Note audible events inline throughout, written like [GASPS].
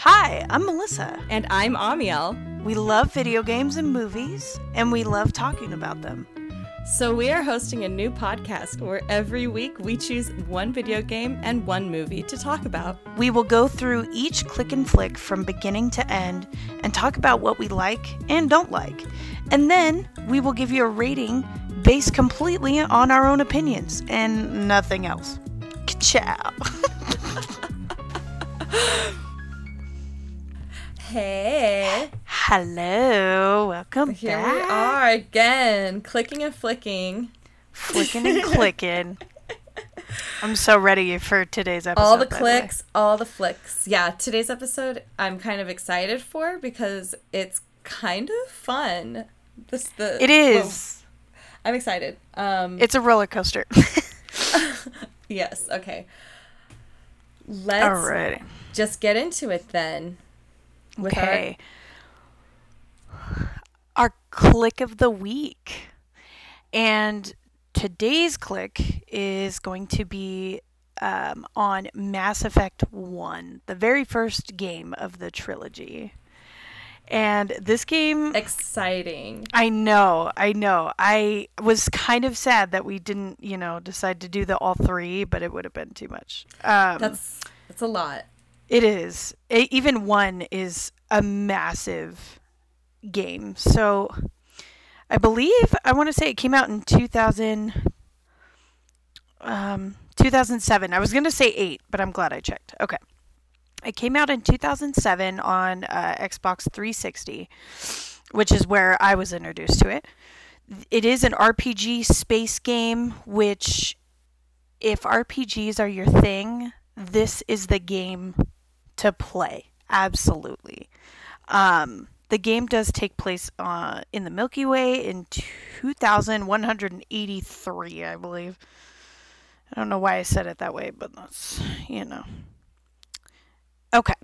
Hi, I'm Melissa. And I'm Ammiel. We love video games and movies, and we love talking about them. So, we are hosting a new podcast where every week we choose one video game and one movie to talk about. We will go through each click and flick from beginning to end and talk about what we like and don't like. And then we will give you a rating based completely on our own opinions and nothing else. Ciao. [LAUGHS] Hey. Hello. Welcome Here back. we are again, clicking and flicking. Flicking [LAUGHS] and clicking. I'm so ready for today's episode. all the clicks, all the flicks. Yeah, today's episode I'm kind of excited for because it's kind of fun. This the It is. I'm excited. Um It's a roller coaster. [LAUGHS] yes, okay. Let's Alrighty. just get into it then. With our- Okay. Our click of the week. And today's click is going to be um, on Mass Effect 1, the very first game of the trilogy. And this game, exciting. I know, I know. I was kind of sad that we didn't, you know, decide to do the all three, but it would have been too much. Um, That's that's a lot. it is. E- even one is a massive game. So I believe I want to say it came out in 2000 um 2007. I was going to say 8, but I'm glad I checked. Okay. It came out in 2007 on uh, Xbox 360, which is where I was introduced to it. It is an RPG space game, which, if RPGs are your thing, this is the game to play. Absolutely. Um, the game does take place uh, in the Milky Way in 2183, I believe. I don't know why I said it that way, but that's, you know. Okay.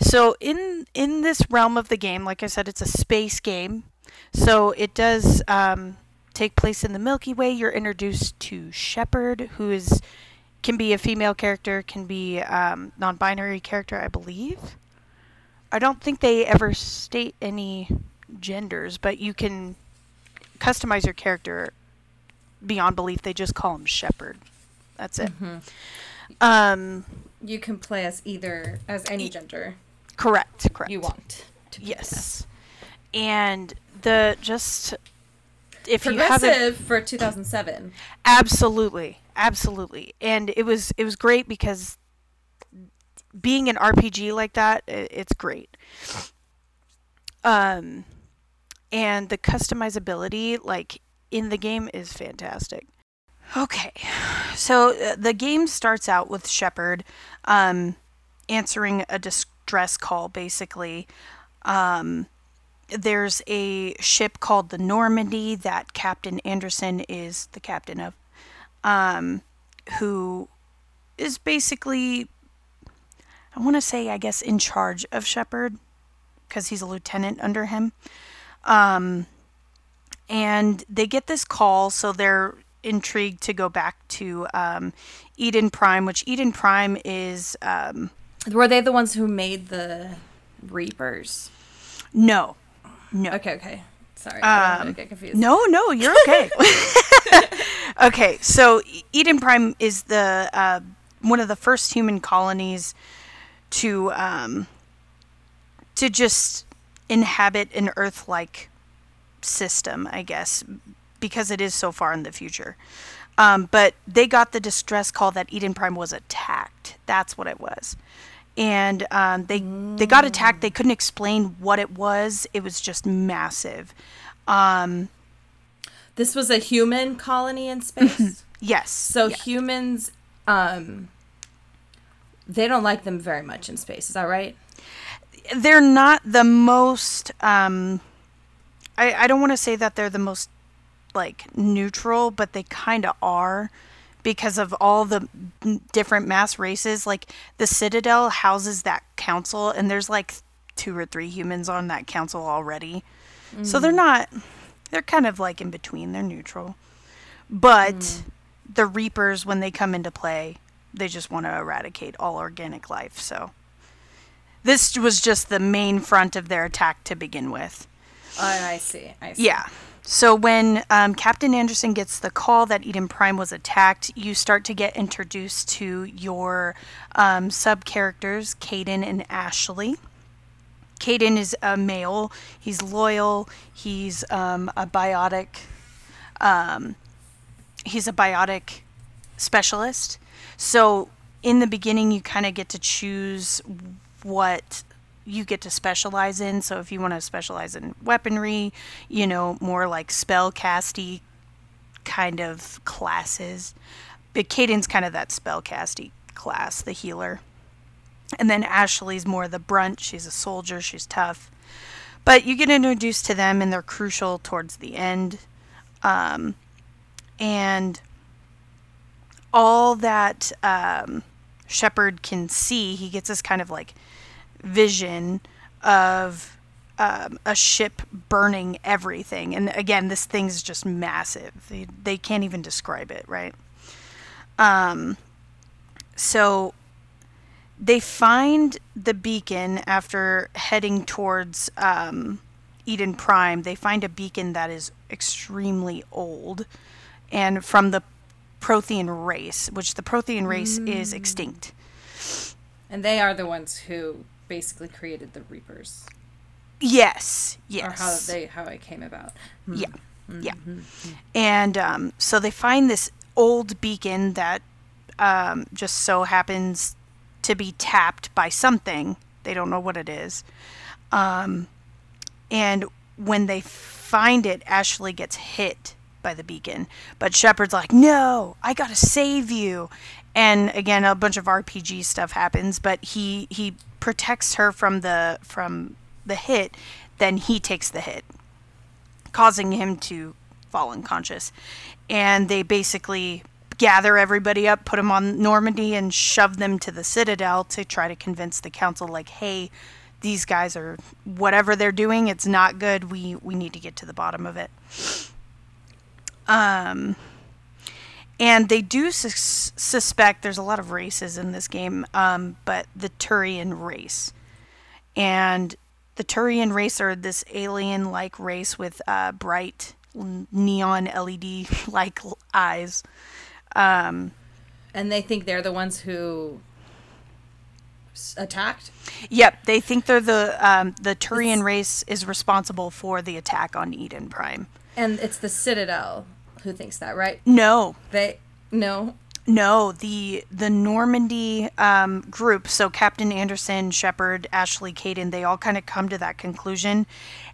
So in in this realm of the game, like I said, it's a space game. So it does um, take place in the Milky Way. You're introduced to Shepard, who is can be a female character, can be um, non-binary character, I believe. I don't think they ever state any genders, but you can customize your character beyond belief. They just call him Shepard. That's it. Um, You can play as either as any gender correct. Correct. you want. To Yes. And the just if Progressive for 2007. absolutely, absolutely. And it was it was great because being an RPG like that, it's great. Um and the customizability like in the game is fantastic. Okay. So uh, the game starts out with Shepard um answering a distress call basically. Um there's a ship called the Normandy that Captain Anderson is the captain of, um, who is basically, I want to say, I guess, in charge of Shepard because he's a lieutenant under him. Um, and they get this call, so they're intrigued to go back to um, Eden Prime, which Eden Prime is um, Were they the ones who made the Reapers? no, no. Okay, okay. Sorry, Um, get confused. No, no, you're [LAUGHS] okay. [LAUGHS] okay, so Eden Prime is the uh, one of the first human colonies to um, to just inhabit an Earth-like system, I guess, because it is so far in the future. Um, but they got the distress call that Eden Prime was attacked. That's what it was. And um, they they got attacked. They couldn't explain what it was. It was just massive. Um, This was a human colony in space. [LAUGHS] yes. so humans, um, they don't like them very much in space. Is that right? they're not the most. Um, I I don't want to say that they're the most like neutral, but they kind of are because of all the different mass races. Like the Citadel houses that council, and there's like two or three humans on that council already. So they're mm. not They're kind of like in between. They're neutral. But mm. the Reapers, when they come into play, they just want to eradicate all organic life. So this was just the main front of their attack to begin with. Oh, I see. I see. Yeah. So when um, Captain Anderson gets the call that Eden Prime was attacked, you start to get introduced to your um, sub characters, Kaidan and Ashley. Kaidan is a male. He's loyal. He's um, a biotic. Um, he's a biotic specialist. So in the beginning, you kind of get to choose what you get to specialize in. So if you want to specialize in weaponry, you know, more like spell casty kind of classes. But Kaidan's kind of that spell casty class, the healer. And then Ashley's more the brunt. She's a soldier. She's tough. But you get introduced to them, and they're crucial towards the end. Um, and all that um, Shepard can see, he gets this kind of like vision of um, a ship burning everything. And again, this thing's just massive. They, they can't even describe it, right? Um, so they find the beacon after heading towards um, Eden Prime. They find a beacon that is extremely old and from the Prothean race, which the Prothean race is extinct. And they are the ones who basically created the Reapers, Yes, Yes. or how they how it came about. Yeah, yeah. And um, so they find this old beacon that um, just so happens to be tapped by something. They don't know what it is. Um, and when they find it, Ashley gets hit by the beacon. But Shepard's like, no, I gotta save you. And again, a bunch of RPG stuff happens, but he he protects her from the from the hit. Then he takes the hit causing him to fall unconscious. And they basically gather everybody up, put them on Normandy, and shove them to the Citadel to try to convince the council, like, hey, these guys are whatever they're doing, it's not good. We we need to get to the bottom of it. Um, and they do sus- suspect there's a lot of races in this game, um, but the Turian race. And the Turian race are this alien like race with uh, bright neon LED like eyes. Um, And they think they're the ones who attacked. yep, they think they're the um, the Turian race is responsible for the attack on Eden Prime. And it's the Citadel who thinks that, right? No, They no. No, the the Normandy um, group. So Captain Anderson, Shepard, Ashley, Kaidan, they all kind of come to that conclusion,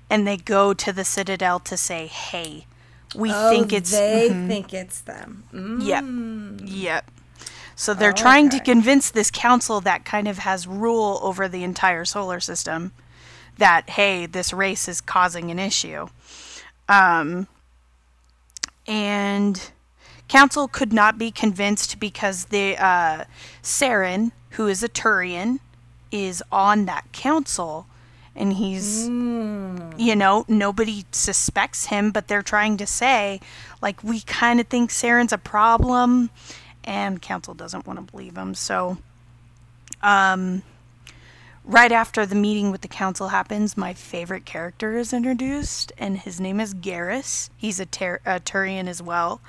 and they go to the Citadel to say, "Hey, we think it's they Mhm. think it's them. Mm. Yep. Yep. So they're trying to convince this council that kind of has rule over the entire solar system that hey, this race is causing an issue. Um and council could not be convinced because the uh Saren, who is a Turian, is on that council and he's you know, nobody suspects him, but they're trying to say, like, we kind of think Saren's a problem, and council doesn't want to believe him. So, um, right after the meeting with the council happens, my favorite character is introduced, and his name is Garrus. He's a, ter- a Turian as well,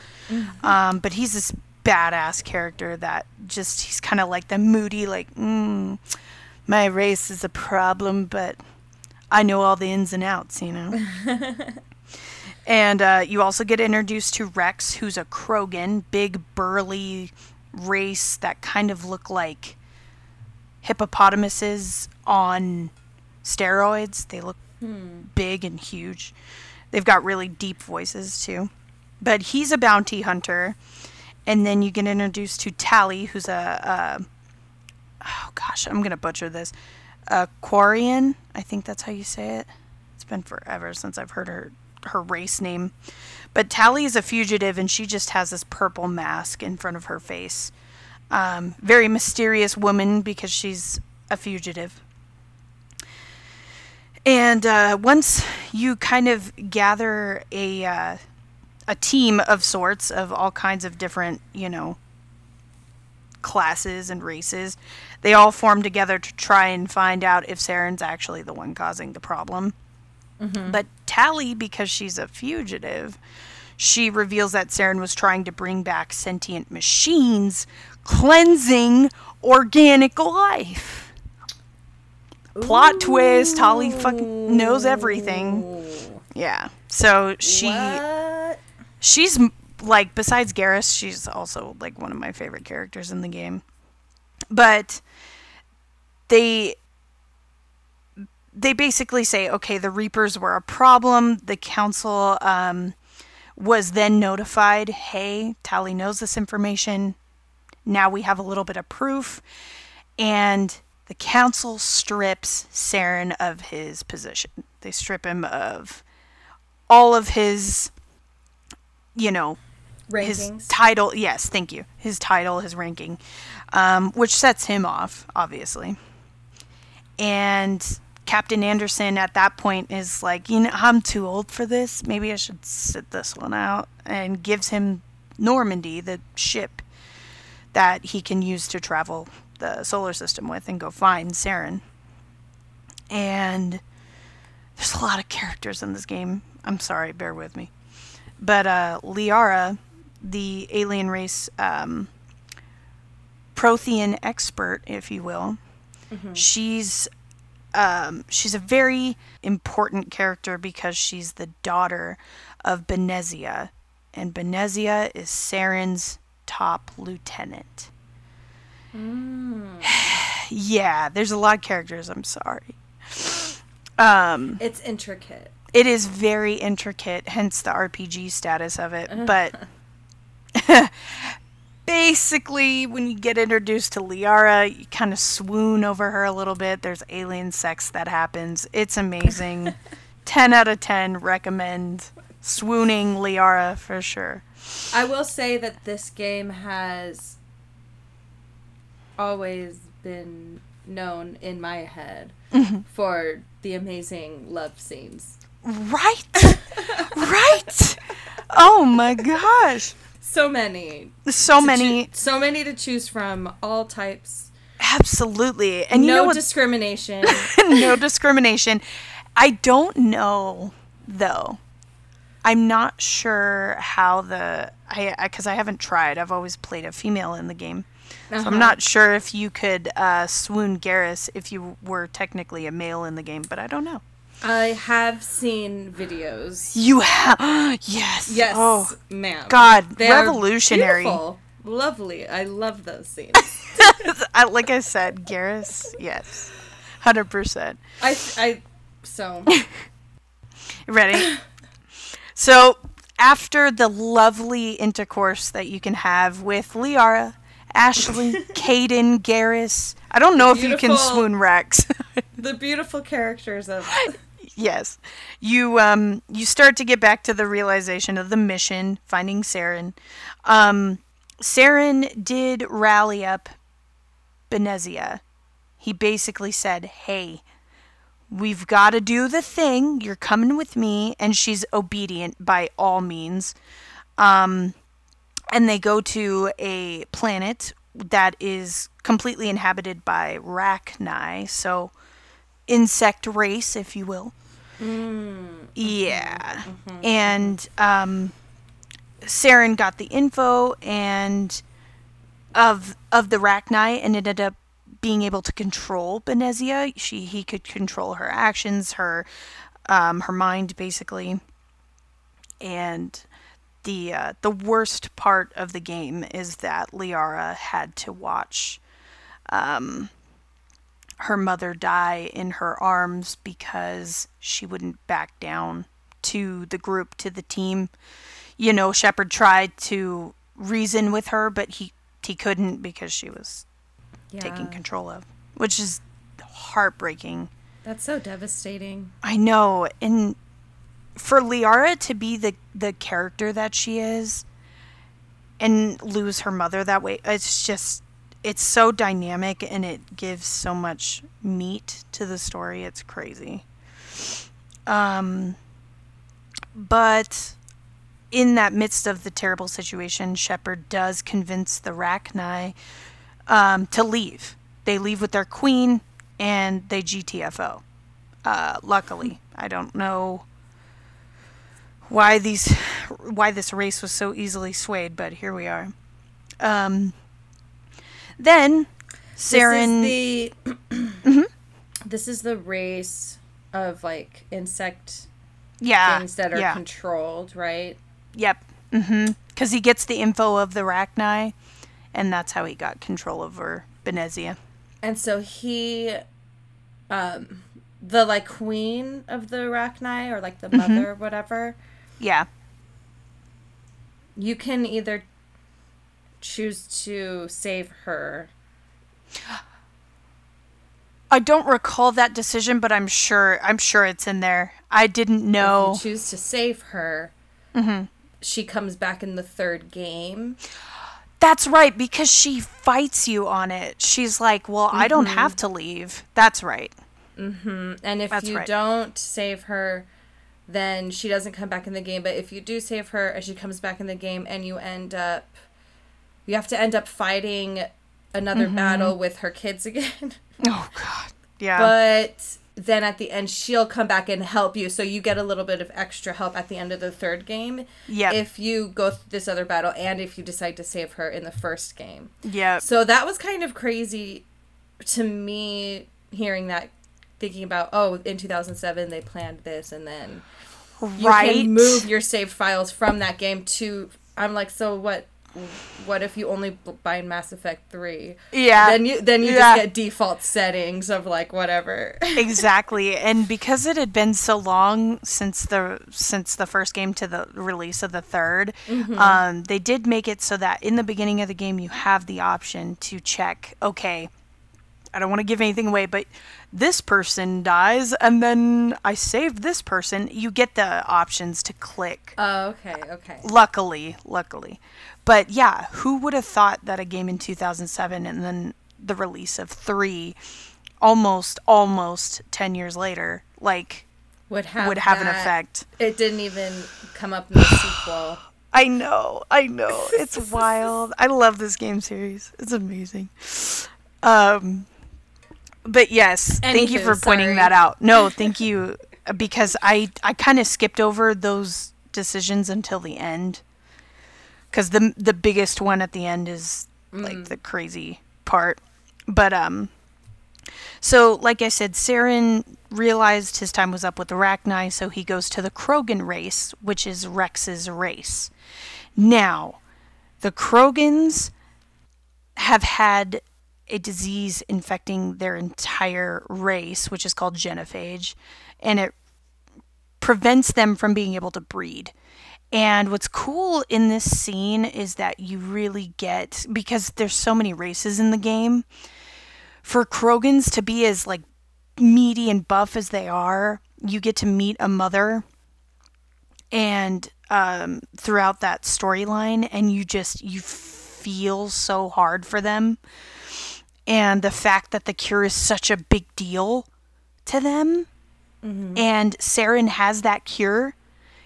um, but he's this badass character that just, he's kind of like the moody, like, mm, my race is a problem, but I know all the ins and outs, you know. [LAUGHS] and uh, you also get introduced to Wrex, who's a Krogan, big burly race that kind of look like hippopotamuses on steroids. They look hmm. big and huge. They've got really deep voices too. But he's a bounty hunter. And then you get introduced to Tali, who's a, a oh gosh, I'm gonna butcher this. A Quarian, I think that's how you say it. It's been forever since I've heard her her race name. But Tali is a fugitive, and she just has this purple mask in front of her face. Um, very mysterious woman because she's a fugitive. And uh, once you kind of gather a uh, a team of sorts of all kinds of different, you know, classes and races, they all form together to try and find out if Saren's actually the one causing the problem. But Tali, because she's a fugitive, she reveals that Saren was trying to bring back sentient machines, cleansing organic life. Plot twist, Tali fucking knows everything. Yeah. So she What? she's like besides Garrus, she's also like one of my favorite characters in the game. But they they basically say, okay, the Reapers were a problem. The council um, was then notified, hey, Tali knows this information. Now we have a little bit of proof. And the council strips Saren of his position. They strip him of all of his, you know, his title. Yes, thank you. His title, his ranking, um, which sets him off, obviously. And Captain Anderson at that point is like, you know, I'm too old for this. Maybe I should sit this one out. And gives him Normandy, the ship that he can use to travel the solar system with and go find Saren. And there's a lot of characters in this game. I'm sorry, bear with me. But uh, Liara, the alien race um, Prothean expert, if you will, she's um, she's a very important character because she's the daughter of Benezia, and Benezia is Saren's top lieutenant. [SIGHS] yeah, there's a lot of characters. I'm sorry. Um, It's intricate. it is very intricate, hence the RPG status of it. [LAUGHS] But [LAUGHS] basically, when you get introduced to Liara, you kind of swoon over her a little bit. There's alien sex that happens. It's amazing. [LAUGHS] 10 out of 10 recommend swooning Liara for sure. I will say that this game has always been known in my head Mm-hmm. for the amazing love scenes. Right? right? Oh my gosh. So many. So many. choo- so many to choose from, all types. Absolutely. And you no know what? discrimination. [LAUGHS] no discrimination. I don't know though. I'm not sure how the I because I, haven't tried. I've always played a female in the game, Uh-huh. I'm not sure if you could uh, swoon Garrus if you were technically a male in the game. But I don't know. I have seen videos. You have [GASPS] yes. Yes, Oh ma'am. God, They revolutionary. beautiful. Lovely. I love those scenes. [LAUGHS] I, like I said, Garrus. Yes, hundred percent. I, I, so [LAUGHS] Ready? [LAUGHS] so, after the lovely intercourse that you can have with Liara, Ashley, [LAUGHS] Kaidan, Garrus, I don't know if you can swoon Wrex. [LAUGHS] the beautiful characters of yes, you um you start to get back to the realization of the mission, finding Saren. Um, Saren did rally up Benezia. He basically said, "Hey." We've got to do the thing. You're coming with me. And she's obedient by all means. Um, and they go to a planet that is completely inhabited by Rachni. So, insect race, if you will. Yeah. And um, Saren got the info and of of the Rachni and ended up being able to control Benezia. She he could control her actions, her um, her mind basically. And the uh, the worst part of the game is that Liara had to watch um, her mother die in her arms because she wouldn't back down to the group, to the team. You know, Shepard tried to reason with her, but he he couldn't because she was Yeah. control of, which is heartbreaking. That's so devastating. I know, and for Liara to be the the character that she is, and lose her mother that way, it's just it's so dynamic and it gives so much meat to the story. It's crazy. Um, but in that midst of the terrible situation, Shepard does convince the Rachni um, to leave. They leave with their queen and they GTFO. Uh, luckily, I don't know why these why this race was so easily swayed, but here we are. Um, then Saren. This is the [CLEARS THROAT] this is the race of like insect yeah, things that are yeah. controlled, right? Yep. Mm-hmm. Because he gets the info of the Rachni, and that's how he got control over Benezia. And so he, um, the like queen of the Rachni or like the mother, whatever. Yeah. You can either choose to save her. I don't recall that decision, but I'm sure I'm sure it's in there. I didn't know. If you choose to save her. She comes back in the third game. That's right, because she fights you on it. She's like, "Well, I don't have to leave." That's right. Mhm. And if That's you right. don't save her, then she doesn't come back in the game. But if you do save her and she comes back in the game and you end up, you have to end up fighting another Mm-hmm. battle with her kids [LAUGHS] again. Oh God. Yeah. but then at the end, she'll come back and help you. So you get a little bit of extra help at the end of the third game. yeah If you go through this other battle and if you decide to save her in the first game. yeah. So that was kind of crazy to me hearing that, thinking about, oh, in 2007 they planned this, and then you right. can move your saved files from that game to. I'm like, so what? What if you only buy Mass Effect 3? Yeah. Then you then you Yeah. just get default settings of like whatever. [LAUGHS] exactly and because it had been so long since the since the first game to the release of the 3rd um, they did make it so that in the beginning of the game you have the option to check okay i don't want to give anything away but this person dies and then i saved this person you get the options to click. Oh, okay, okay. luckily luckily. But yeah who would have thought that a game in 2007 and then the release of 3 almost almost 10 years later like Would have would have an effect? It didn't even come up in the [SIGHS] sequel. i know i know. [LAUGHS] It's wild. I love this game series. It's amazing. Um but yes thank you for pointing sorry. that out. No [LAUGHS] thank you because i i kind of skipped over those decisions until the end. Because the the biggest one at the end is like the crazy part. But um so like i said Saren realized his time was up with the Rachni so he goes to the krogan race which is Wrex's race. Now the krogans have had a disease infecting their entire race which is called genophage and it prevents them from being able to breed. And what's cool in this scene is that you really get because there's so many races in the game. For Krogans to be as like meaty and buff as they are, you get to meet a mother and um, throughout that storyline and you just you feel so hard for them and the fact that the cure is such a big deal to them and Saren has that cure,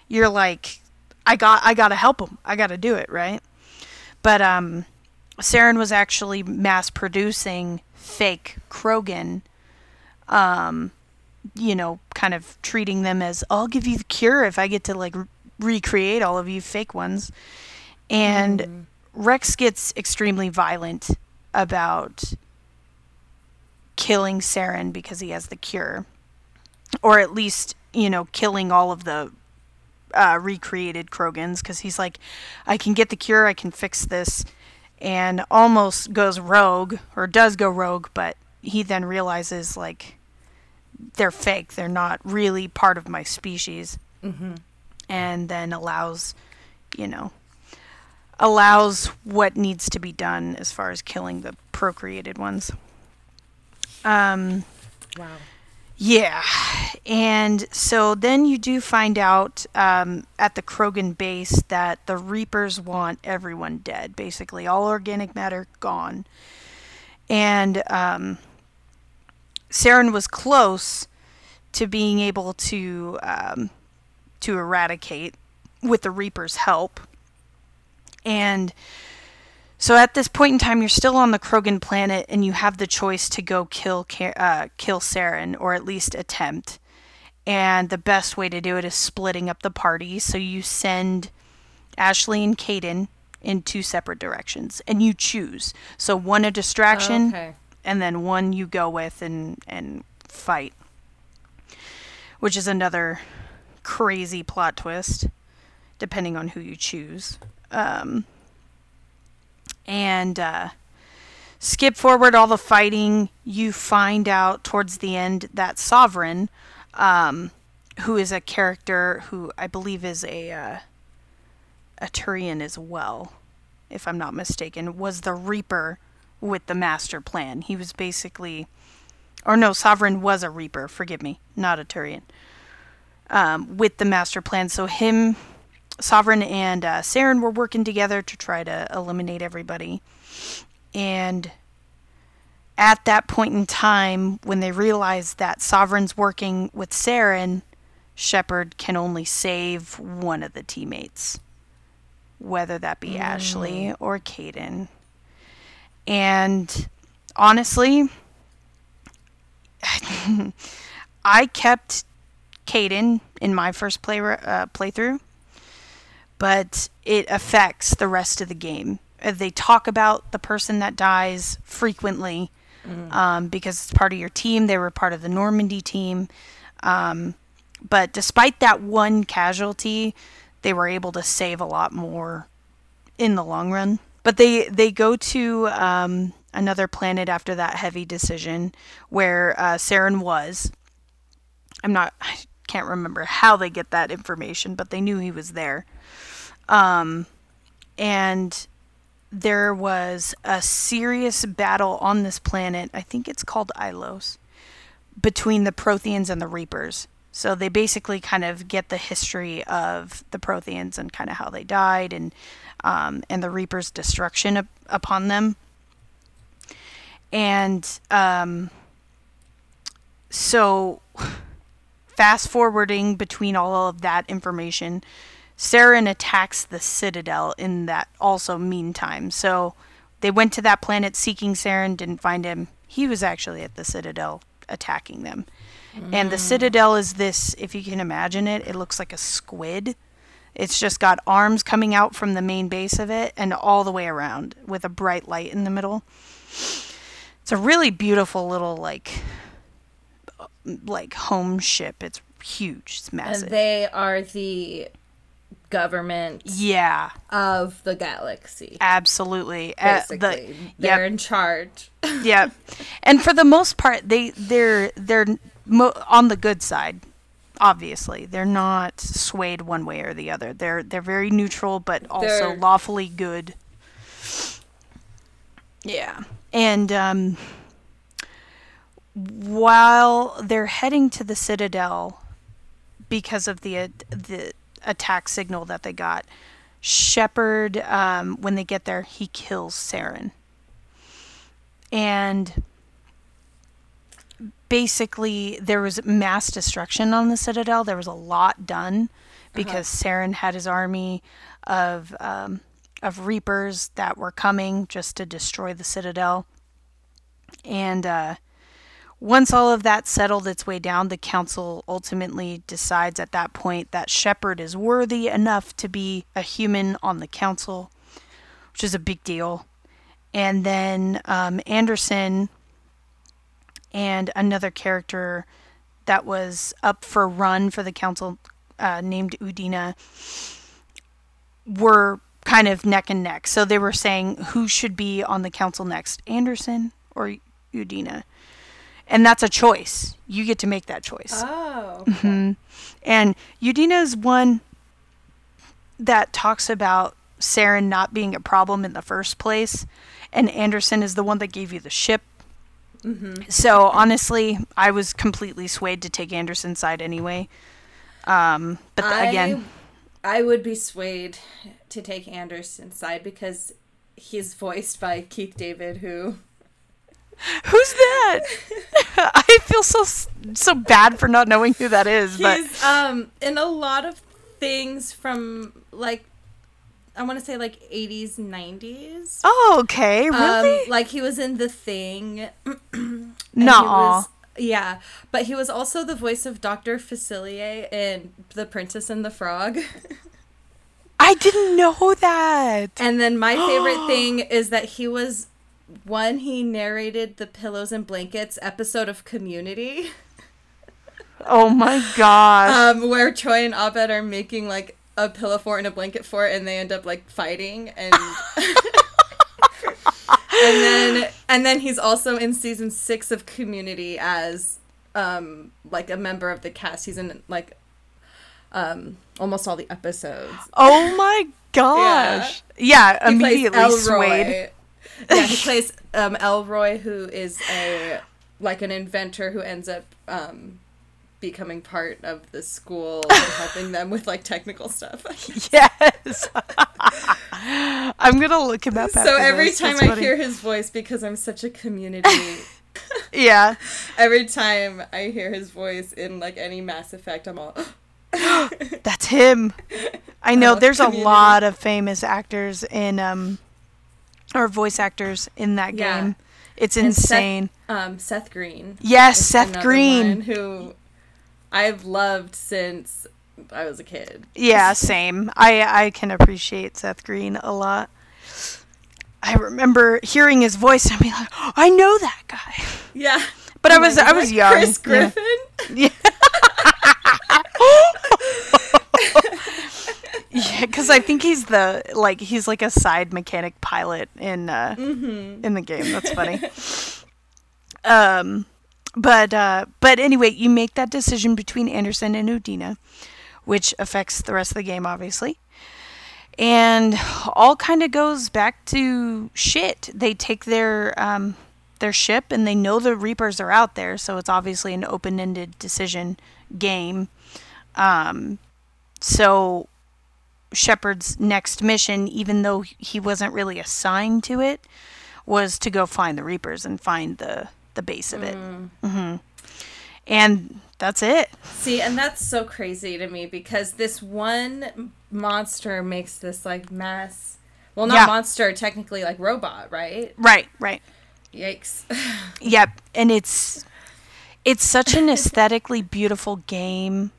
you're like, I got, I gotta help him. I gotta do it, right? But um, Saren was actually mass producing fake Krogan, um, you know, kind of treating them as, I'll give you the cure if I get to like re- recreate all of you fake ones. And Wrex gets extremely violent about killing Saren because he has the cure or at least you know killing all of the uh, recreated Krogans because he's like, I can get the cure, I can fix this, and almost goes rogue or does go rogue, but he then realizes like they're fake, they're not really part of my species, mm-hmm. and then allows, you know, allows what needs to be done as far as killing the procreated ones. Um. Wow. Yeah. And so then you do find out um, at the Krogan base that the Reapers want everyone dead. Basically, all organic matter gone. And um, Saren was close to being able to um, to eradicate with the Reaper's help. And so at this point in time, you're still on the Krogan planet, and you have the choice to go kill uh, kill Saren, or at least attempt. And the best way to do it is splitting up the party. So you send Ashley and Kaidan in two separate directions, and you choose. So one a distraction, Okay. and then one you go with and and fight, which is another crazy plot twist, depending on who you choose. Um, and uh, skip forward all the fighting. You find out towards the end that Sovereign, um, who is a character who I believe is a uh, a Turian as well, if I'm not mistaken, was the Reaper with the master plan. He was basically, or no, Sovereign was a Reaper. Forgive me, not a Turian. Um, with the master plan, so him, Sovereign, and uh, Saren were working together to try to eliminate everybody. And at that point in time, when they realize that Sovereign's working with Saren, Shepard can only save one of the teammates, whether that be Ashley or Kaidan. And honestly, [LAUGHS] I kept Kaidan in my first play uh, playthrough, but it affects the rest of the game. Uh, They talk about the person that dies frequently um, because it's part of your team. They were part of the Normandy team. Um, but despite that one casualty, they were able to save a lot more in the long run. But they they go to um, another planet after that heavy decision where uh, Saren was. I'm not. I can't remember how they get that information, but they knew he was there. Um, and there was a serious battle on this planet. I think it's called Ilos between the Protheans and the Reapers. So they basically kind of get the history of the Protheans and kind of how they died and um, and the Reapers' destruction up, upon them. And um, so, fast forwarding between all of that information, Saren attacks the Citadel in that also meantime. So they went to that planet seeking Saren, didn't find him. He was actually at the Citadel attacking them. And the mm. Citadel is this, if you can imagine it, it looks like a squid. It's just got arms coming out from the main base of it and all the way around with a bright light in the middle. It's a really beautiful little like like home ship. It's huge. It's massive. And they are the government yeah, of the galaxy. absolutely. Uh, the- Basically, they're yep. in charge. [LAUGHS] yeah and for the most part they they're they're mo- on the good side obviously they're not swayed one way or the other they're they're very neutral but also They're- lawfully good yeah and um while they're heading to the citadel because of the the attack signal that they got Shepard, um, when they get there, he kills Saren. And basically there was mass destruction on the citadel. There was a lot done because Saren had his army of um, of reapers that were coming just to destroy the citadel. And uh, once all of that settled its way down the council ultimately decides at that point that Shepard is worthy enough to be a human on the council which is a big deal and then um, Anderson and another character that was up for run for the council uh, named Udina were kind of neck and neck. So they were saying who should be on the council next, Anderson or Udina? And that's a choice. You get to make that choice. Oh. And Udina is one that talks about Saren not being a problem in the first place, and Anderson is the one that gave you the ship. So honestly, I was completely swayed to take Anderson's side anyway. Um, but th- again, I would be swayed to take Anderson's side because he's voiced by Keith David, who [LAUGHS] Who's that? [LAUGHS] I feel so so bad for not knowing who that is, but um in a lot of things from like I want to say like 80s, 90s. oh, okay, really? Um, like he was in The Thing. [CLEARS THROAT] he Yeah, but he was also the voice of Dr. Facilier in The Princess and the Frog. I didn't know that. And then my [GASPS] favorite thing is that he was one he narrated the Pillows and Blankets episode of Community, Oh my gosh. um, where Troy and Abed are making like a pillow fort and a blanket fort, and they end up like fighting and. [LAUGHS] and then and then he's also in season six of Community as um like a member of the cast. He's in like um almost all the episodes. oh my [LAUGHS] gosh. Yeah, plays immediately swayed. [LAUGHS] Yeah, he plays um, Elroy, who is a like an inventor who ends up um, becoming part of the school and [LAUGHS] helping them with like technical stuff. [LAUGHS] Yes. I'm gonna look him up. so every this. time That's I funny. hear his voice, because I'm such a community. yeah, every time I hear his voice in like any Mass Effect, I'm all. [GASPS] [GASPS] that's him. I know Oh, there's a lot of famous actors in um, or voice actors in that Yeah. game. It's And Seth- insane. um, Seth Green. yes, Seth Green. who I've loved since I was a kid. Yeah, same. I I can appreciate Seth Green a lot. I remember hearing his voice and being like, I know that guy. Yeah. But Oh I was I was young. Chris. Griffin. Yeah. yeah, [LAUGHS] [LAUGHS] because I think he's the like he's like a side mechanic pilot in uh Mm-hmm. in the game. That's funny. [LAUGHS] um, but uh, but anyway, you make that decision between Anderson and Udina, which affects the rest of the game, obviously. And all kind of goes back to shit. They take their um, their ship and they know the Reapers are out there, so it's obviously an open-ended decision game. Um, so Shepard's next mission, even though he wasn't really assigned to it, was to go find the Reapers and find the the base of it. hmm And that's it. See, and that's so crazy to me because this one monster makes this like mass. Well, not Yeah. monster, technically like robot, right? Right, right. Yikes. [LAUGHS] Yep, and it's it's such an aesthetically beautiful game.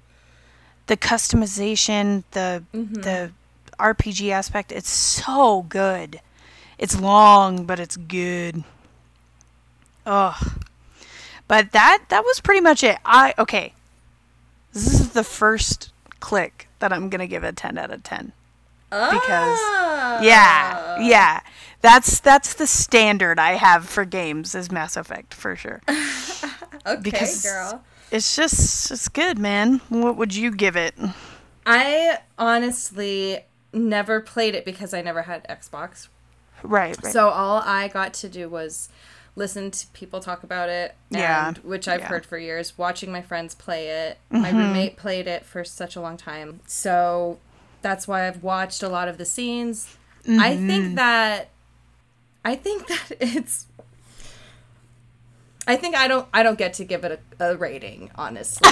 The customization, the the RPG aspect, it's so good. It's long, but it's good. Ugh. But that that was pretty much it. I okay. This is the first click that I'm gonna give a ten out of ten. Because- Ah. Yeah, yeah. That's that's the standard I have for games is Mass Effect for sure. [LAUGHS] Okay, because- girl. It's just it's good, man. What would you give it? I honestly never played it because I never had Xbox. Right, right. So all I got to do was listen to people talk about it, Yeah. and, which I've Yeah. heard for years. Watching my friends play it, my mm-hmm. roommate played it for such a long time, so that's why I've watched a lot of the scenes. I think mm-hmm. that, I think [LAUGHS] that it's. I think I don't. I don't get to give it a, a rating, honestly.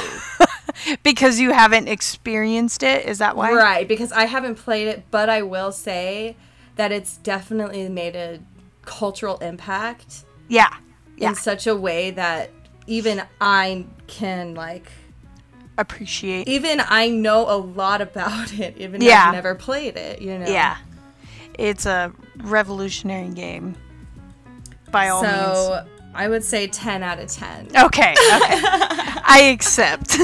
[LAUGHS] because you haven't experienced it, is that why? Right, because I haven't played it, but I will say that it's definitely made a cultural impact Yeah. Yeah. in such a way that even I can like Appreciate. even I know a lot about it, even Yeah. I've never played it, you know. Yeah. It's a revolutionary game. By all means. So I would say ten out of ten. Okay, okay. [LAUGHS] I accept.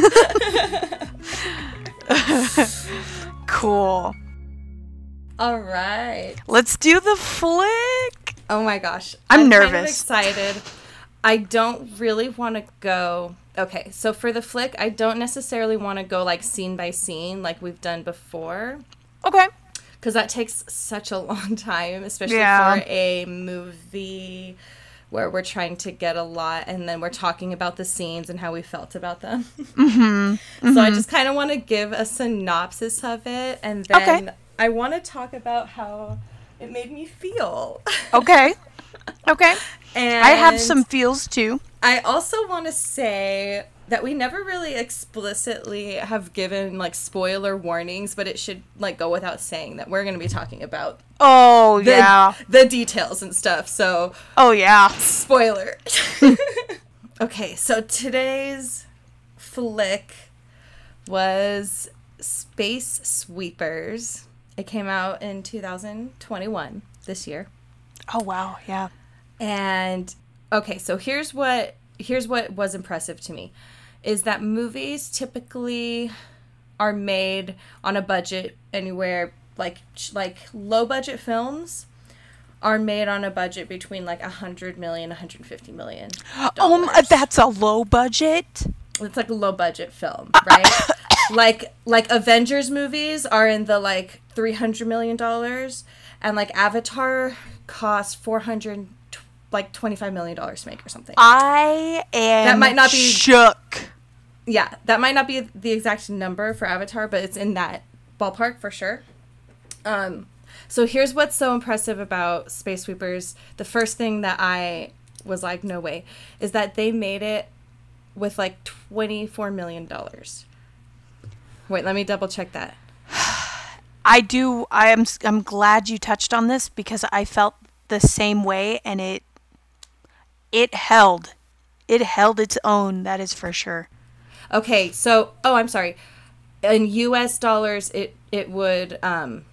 [LAUGHS] cool. All right. Let's do the flick. Oh my gosh. I'm I'm nervous. kind of excited. I don't really want to go. Okay, so for the flick, I don't necessarily want to go like scene by scene like we've done before Okay. because that takes such a long [LAUGHS] time, especially Yeah. for a movie where we're trying to get a lot and then we're talking about the scenes and how we felt about them. [LAUGHS] Mm-hmm. So I just kind of want to give a synopsis of it and then Okay. I want to talk about how it made me feel. [LAUGHS] Okay. Okay. And I have some feels too. I also want to say that we never really explicitly have given like spoiler warnings, but it should like go without saying that we're going to be talking about Oh the, yeah. the details and stuff. So, Oh yeah. spoiler. [LAUGHS] okay, so today's flick was Space Sweepers. It came out in 2021 this year. Oh wow. Yeah. And okay, so here's what here's what was impressive to me is that movies typically are made on a budget anywhere like like low budget films are made on a budget between like 100 million 150 million um, Oh, uh, m- that's a low budget. it's like a low budget film uh, uh, right like like avengers movies are in the like 300 million dollars and like avatar cost 400 like 25 million dollars to make or something I am That might not be- shook. Yeah that might not be the exact number for avatar but it's in that ballpark for sure um so here's what's so impressive about space sweepers the first thing that i was like no way is that they made it with like 24 million dollars wait let me double check that [SIGHS] I do. I am. I'm glad you touched on this because I felt the same way, and it it held. It held its own. That is for sure. Okay, so oh, I'm sorry. In U.S. dollars, it it would um,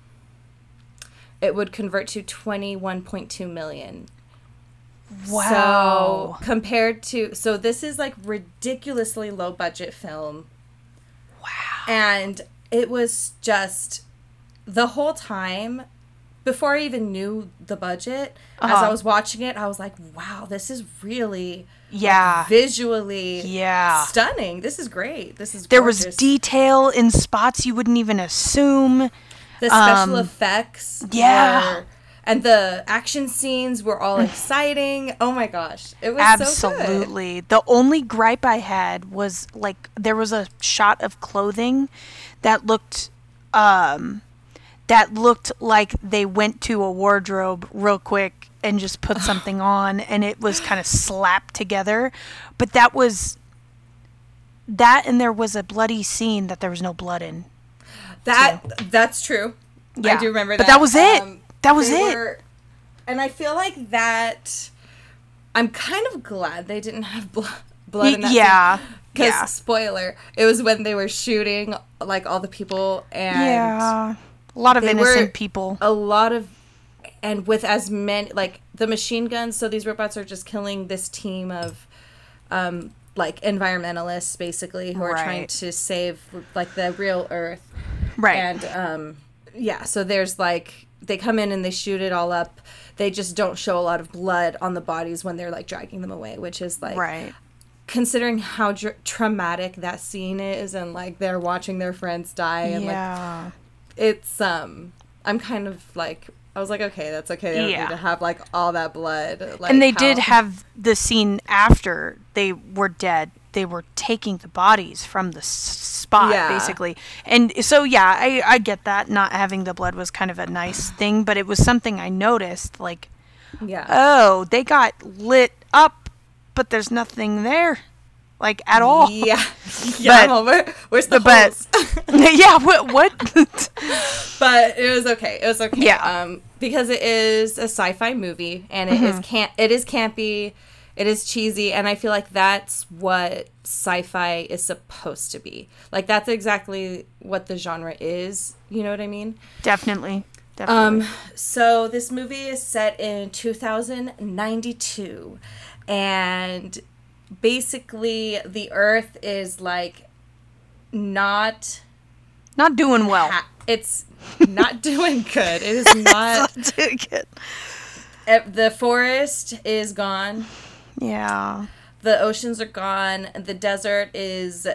it would convert to twenty one point two million. Wow. So compared to so this is like ridiculously low budget film. wow. And it was just the whole time before I even knew the budget, as Uh-huh. I was watching it, I was like, wow, this is really Yeah. visually Yeah. stunning. This is great. This is There was detail in spots you wouldn't even assume. the special um, effects yeah. were- and the action scenes were all exciting. Oh my gosh. It was so good. Absolutely. The only gripe I had was like there was a shot of clothing that looked um that looked like they went to a wardrobe real quick and just put something on and it was kind of slapped together. But that was that and there was a bloody scene that there was no blood in. That that's true. Yeah. I do remember that. But that. was it. Um, that was it. were- and I feel like that. I'm kind of glad they didn't have blo- blood in that. yeah. Because yeah. spoiler, it was when they were shooting like all the people and Yeah. A lot of innocent were- people. a lot of and with as many like the machine guns so these robots are just killing this team of um like environmentalists basically who are trying to save like the real earth Right. and um yeah so there's like they come in and they shoot it all up they just don't show a lot of blood on the bodies when they're like dragging them away which is like right. considering how dr- traumatic that scene is and like they're watching their friends die and like Yeah. it's um i'm kind of like i was like okay that's okay they don't Yeah. need to have like all that blood like and they how- did have the scene after they were dead. They were taking the bodies from the s- spot, Yeah. basically. And so, yeah, I, I get that. Not having the blood was kind of a nice thing, but it was something I noticed. Like, yeah oh, they got lit up, but there's nothing there, like, at all. yeah [LAUGHS] yeah But- well, where's the but- [LAUGHS] yeah, what? what? [LAUGHS] but it was okay it was okay Yeah. um because it is a sci-fi movie and it is Mm-hmm. can it is campy it is cheesy and i feel like that's what sci-fi is supposed to be like that's exactly what the genre is you know what i mean Definitely. Definitely. Um, so this movie is set in 2092, and basically the Earth is like not. Not doing well. Ha- it's not [LAUGHS] doing good. It is not. Not doing good. the forest is gone. Yeah. The oceans are gone. The desert is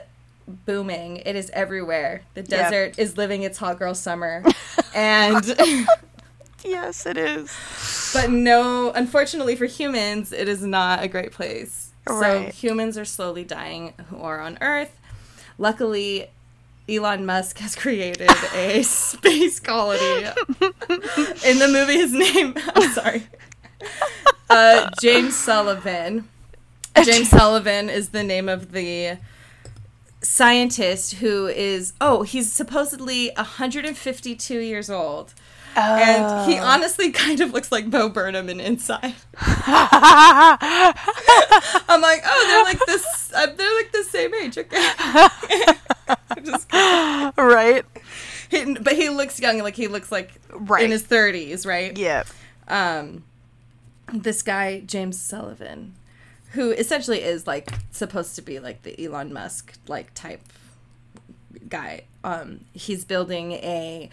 booming. It is everywhere. The desert is living its hot girl summer, [LAUGHS] and. [LAUGHS] Yes, it is. But no, unfortunately for humans, it is not a great place. So Right. humans are slowly dying who are on Earth. Luckily, Elon Musk has [LAUGHS] created a space colony. [LAUGHS] In the movie, his name, [LAUGHS] I'm sorry. uh, James Sullivan. James Sullivan is the name of the scientist who is oh he's supposedly 152 years old and he honestly [LAUGHS] kind of looks like Bo Burnham in Inside. [LAUGHS] I'm like, oh, they're like this. Uh, they're like the same age. Okay. [LAUGHS] Just kidding. right. He, but he looks young, like he looks like Right. in his 30s, right? Yeah. Um, this guy James Sullivan, who essentially is like supposed to be like the Elon Musk like type guy. Um, he's building a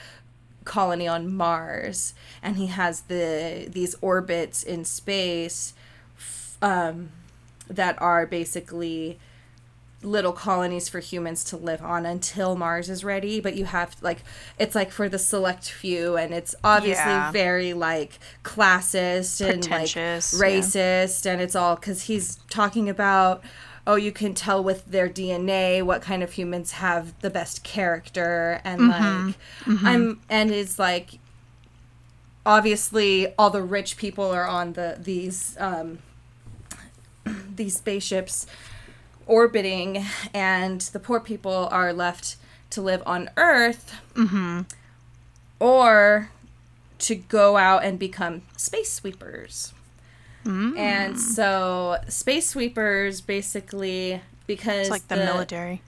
colony on Mars, and he has the these orbits in space um, that are basically little colonies for humans to live on until Mars is ready. But you have like it's like for the select few, and it's obviously Yeah. very like classist and like Pretentious, yeah. racist, and it's all because he's talking about. Oh, you can tell with their DNA what kind of humans have the best character, and Mm-hmm. like, I'm, and it's like, obviously, all the rich people are on the these um, [CLEARS THROAT] these spaceships orbiting, and the poor people are left to live on Earth, or to go out and become space sweepers. And so, space sweepers basically because It's like the, military.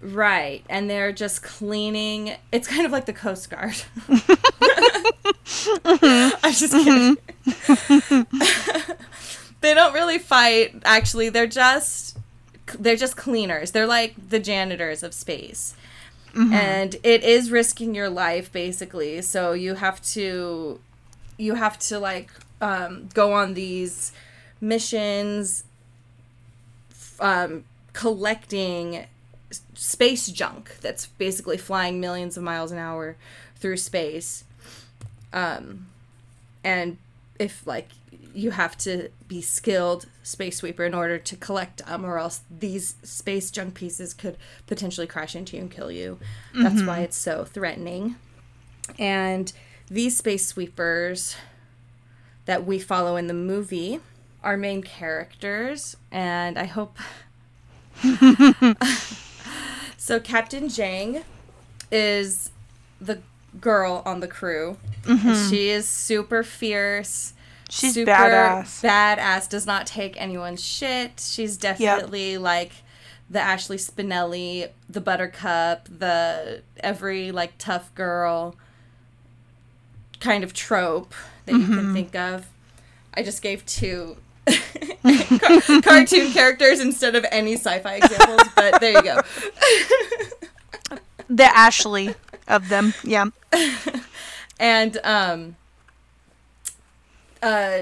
Right, and they're just cleaning. It's kind of like the Coast Guard. [LAUGHS] I'm just kidding. [LAUGHS] they don't really fight. Actually, they're just they're just cleaners. They're like the janitors of space. Mm-hmm. And it is risking your life basically. So you have to you have to like um, go on these missions um, collecting space junk that's basically flying millions of miles an hour through space. Um, and if like you have to be skilled space sweeper in order to collect them, or else these space junk pieces could potentially crash into you and kill you. That's why it's so threatening. And these space sweepers that we follow in the movie are main characters, and I hope. [LAUGHS] so Captain Jang is the girl on the crew. Mm-hmm. She is super fierce. She's super badass. Badass does not take anyone's shit. She's definitely like the Ashley Spinelli, the Buttercup, the every like tough girl kind of trope that you can think of. I just gave two [LAUGHS] car- cartoon characters instead of any sci-fi examples, but there you go. The Ashley of them. Yeah. and um uh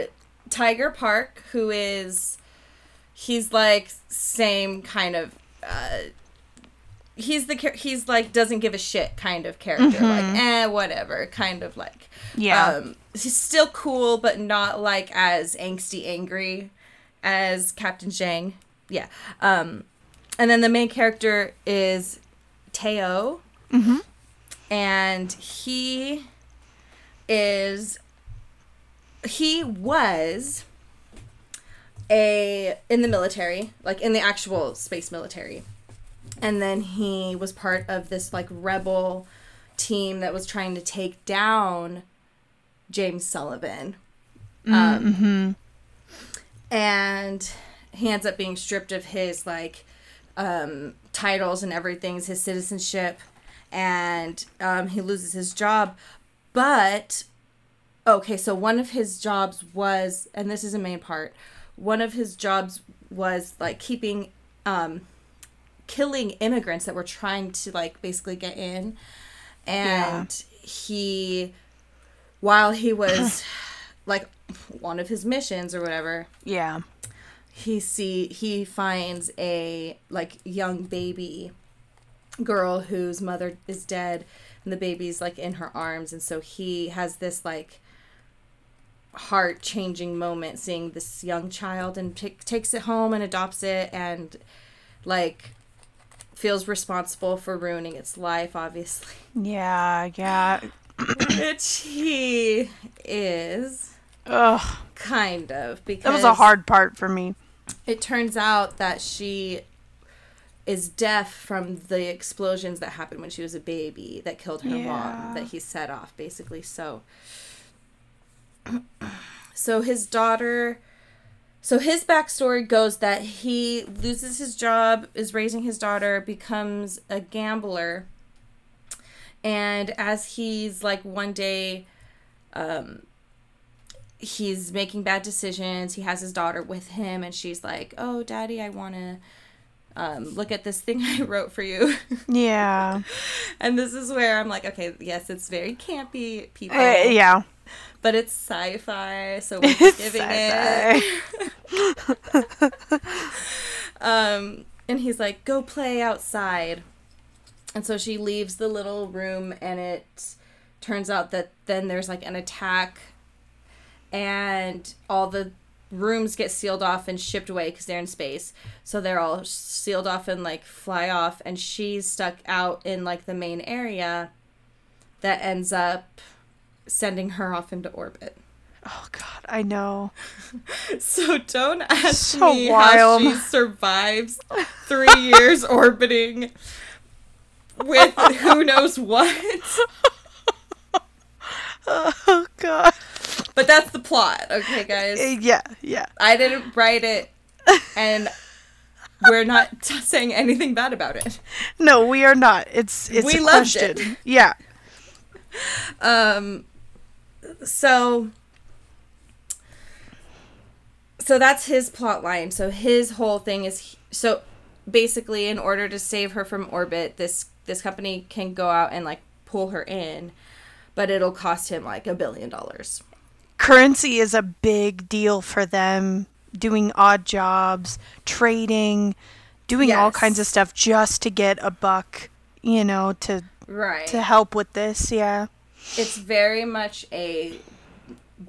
Tiger Park who is he's like same kind of uh he's the he's like doesn't give a shit kind of character like eh whatever kind of like Yeah. um he's still cool but not like as angsty angry as Captain Jang. Yeah. Um and then the main character is Teo and he is he was a in the military like in the actual space military. And then he was part of this like rebel team that was trying to take down James Sullivan. Um, and he ends up being stripped of his like um, titles and everything, his citizenship, and um, he loses his job. But okay, so one of his jobs was, and this is a main part, one of his jobs was like keeping, um, killing immigrants that were trying to like basically get in, and he, while he [CLEARS THROAT] was like one of his missions or whatever, yeah. he see he finds a like young baby girl whose mother is dead and the baby's like in her arms and so he has this like heart changing moment seeing this young child and ta- takes it home and adopts it and like feels responsible for ruining its life obviously Yeah. Yeah. [COUGHS] which he is Ugh. Kind of because That was a hard part for me. It turns out that she is deaf from the explosions that happened when she was a baby that killed her Yeah. mom that he set off basically so [COUGHS] so his daughter so his backstory goes that he loses his job is raising his daughter becomes a gambler and as he's like one day um he's making bad decisions he has his daughter with him and she's like oh daddy i want to um, look at this thing [LAUGHS] i wrote for you Yeah. [LAUGHS] and this is where i'm like okay yes it's very campy people Uh, yeah. but it's sci-fi so [LAUGHS] we're It's giving it sci-fi. um and he's like go play outside and so she leaves the little room and it turns out that then there's like an attack and all the rooms get sealed off and shipped away because they're in space. So they're all sealed off and like fly off. And she's stuck out in like the main area that ends up sending her off into orbit. Oh God, I know. [LAUGHS] So don't ask So me wild. how she survives three years orbiting with who knows what. Oh God. But that's the plot, okay, guys. Yeah, yeah. I didn't write it, and we're not t- [LAUGHS] saying anything bad about it. No, we are not. It's it's We a loved question. it. Yeah. Um, so. So that's his plot line. So his whole thing is so basically in order to save her from orbit, this this company can go out and like pull her in, but it'll cost him like a billion dollars. Currency is a big deal for them. Doing odd jobs, trading, doing all kinds of stuff just to get a buck. You know, to Right. to help with this. Yeah. it's very much a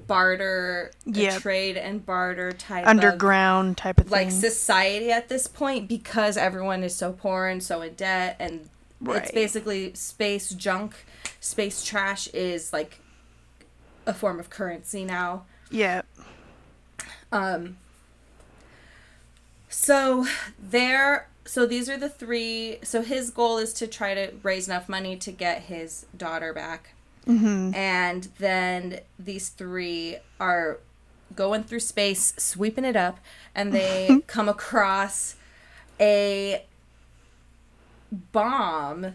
barter, Yep. trade and barter type of Underground type of thing. like thing. society at this point because everyone is so poor and so in debt and it's basically space junk space trash is like a form of currency now yeah. um so there so these are the three so his goal is to try to raise enough money to get his daughter back Mm-hmm. and then these three are going through space sweeping it up and they [LAUGHS] come across a bomb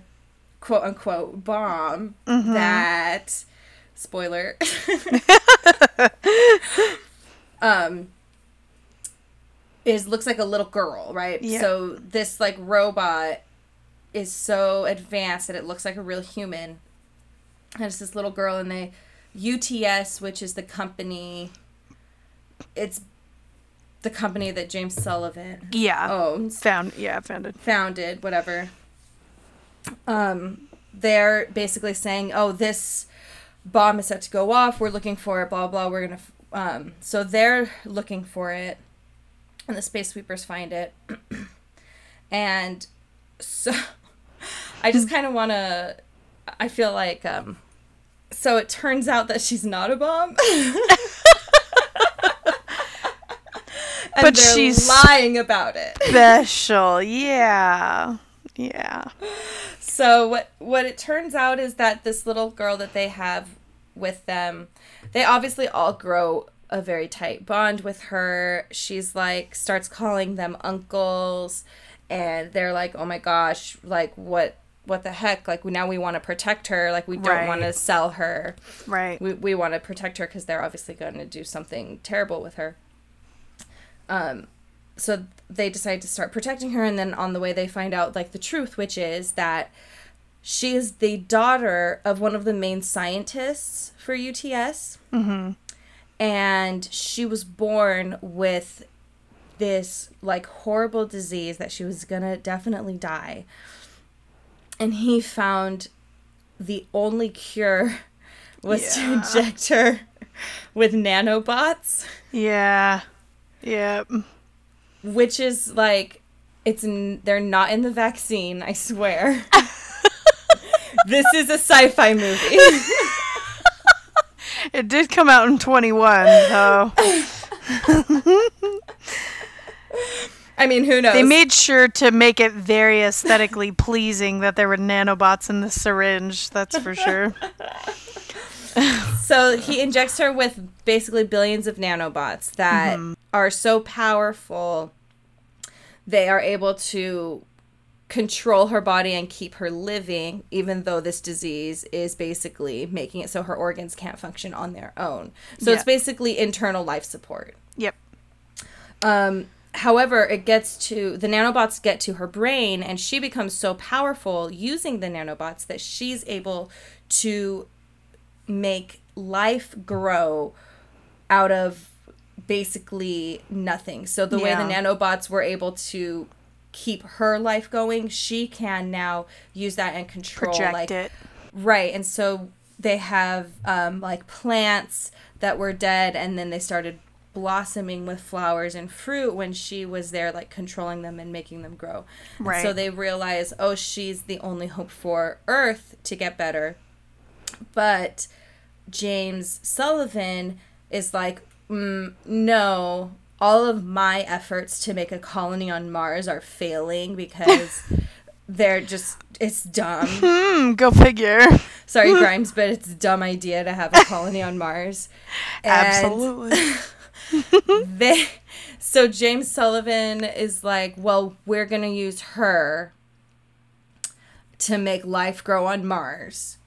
quote unquote bomb that spoiler [LAUGHS] um is looks like a little girl right Yeah. so this like robot is so advanced that it looks like a real human and it's this little girl and they UTS which is the company it's the company that James Sullivan Yeah. owns Found. Yeah, founded. founded whatever um they're basically saying oh this bomb is set to go off we're looking for it blah blah we're gonna f- um so they're looking for it and the space sweepers find it [CLEARS THROAT] and so [LAUGHS] i just kind of want to i feel like um so it turns out that she's not a bomb [LAUGHS] and But she's- lying about it [LAUGHS] Special. Yeah. Yeah. So what what it turns out is that this little girl that they have with them, they obviously all grow a very tight bond with her. She's like starts calling them uncles and they're like, "Oh my gosh, like what what the heck? Like now we want to protect her. Like we don't Right. want to sell her. Right. We we want to protect her cuz they're obviously going to do something terrible with her." Um so they decide to start protecting her and then on the way they find out like the truth which is that she is the daughter of one of the main scientists for UTS Mm-hmm. and she was born with this like horrible disease that she was gonna definitely die and he found the only cure [LAUGHS] was to inject her [LAUGHS] with nanobots Yeah. Yeah. Which is like it's n- they're not in the vaccine i swear [LAUGHS] this is a sci-fi movie [LAUGHS] It did come out in 21, though. I mean, who knows? They made sure to make it very aesthetically pleasing that there were nanobots in the syringe. That's for sure. [LAUGHS] so he injects her with basically billions of nanobots that Mm-hmm. Are so powerful they are able to control her body and keep her living even though this disease is basically making it so her organs can't function on their own. So it's basically internal life support. Yep. um, however, it gets to the nanobots get to her brain, and she becomes so powerful using the nanobots that she's able to make life grow out of basically nothing. So the way the nanobots were able to keep her life going, she can now use that and control Project like it. Right. And so they have um, like plants that were dead and then they started blossoming with flowers and fruit when she was there like controlling them and making them grow. And Right. so they realize, oh, she's the only hope for Earth to get better. But James Sullivan is like, mm, no, all of my efforts to make a colony on Mars are failing because [LAUGHS] they're just, it's dumb. Hmm, go figure. Sorry, [LAUGHS] Grimes, but it's a dumb idea to have a colony on Mars. [LAUGHS] And Absolutely. They, so James Sullivan is like, well, we're gonna use her to make life grow on Mars,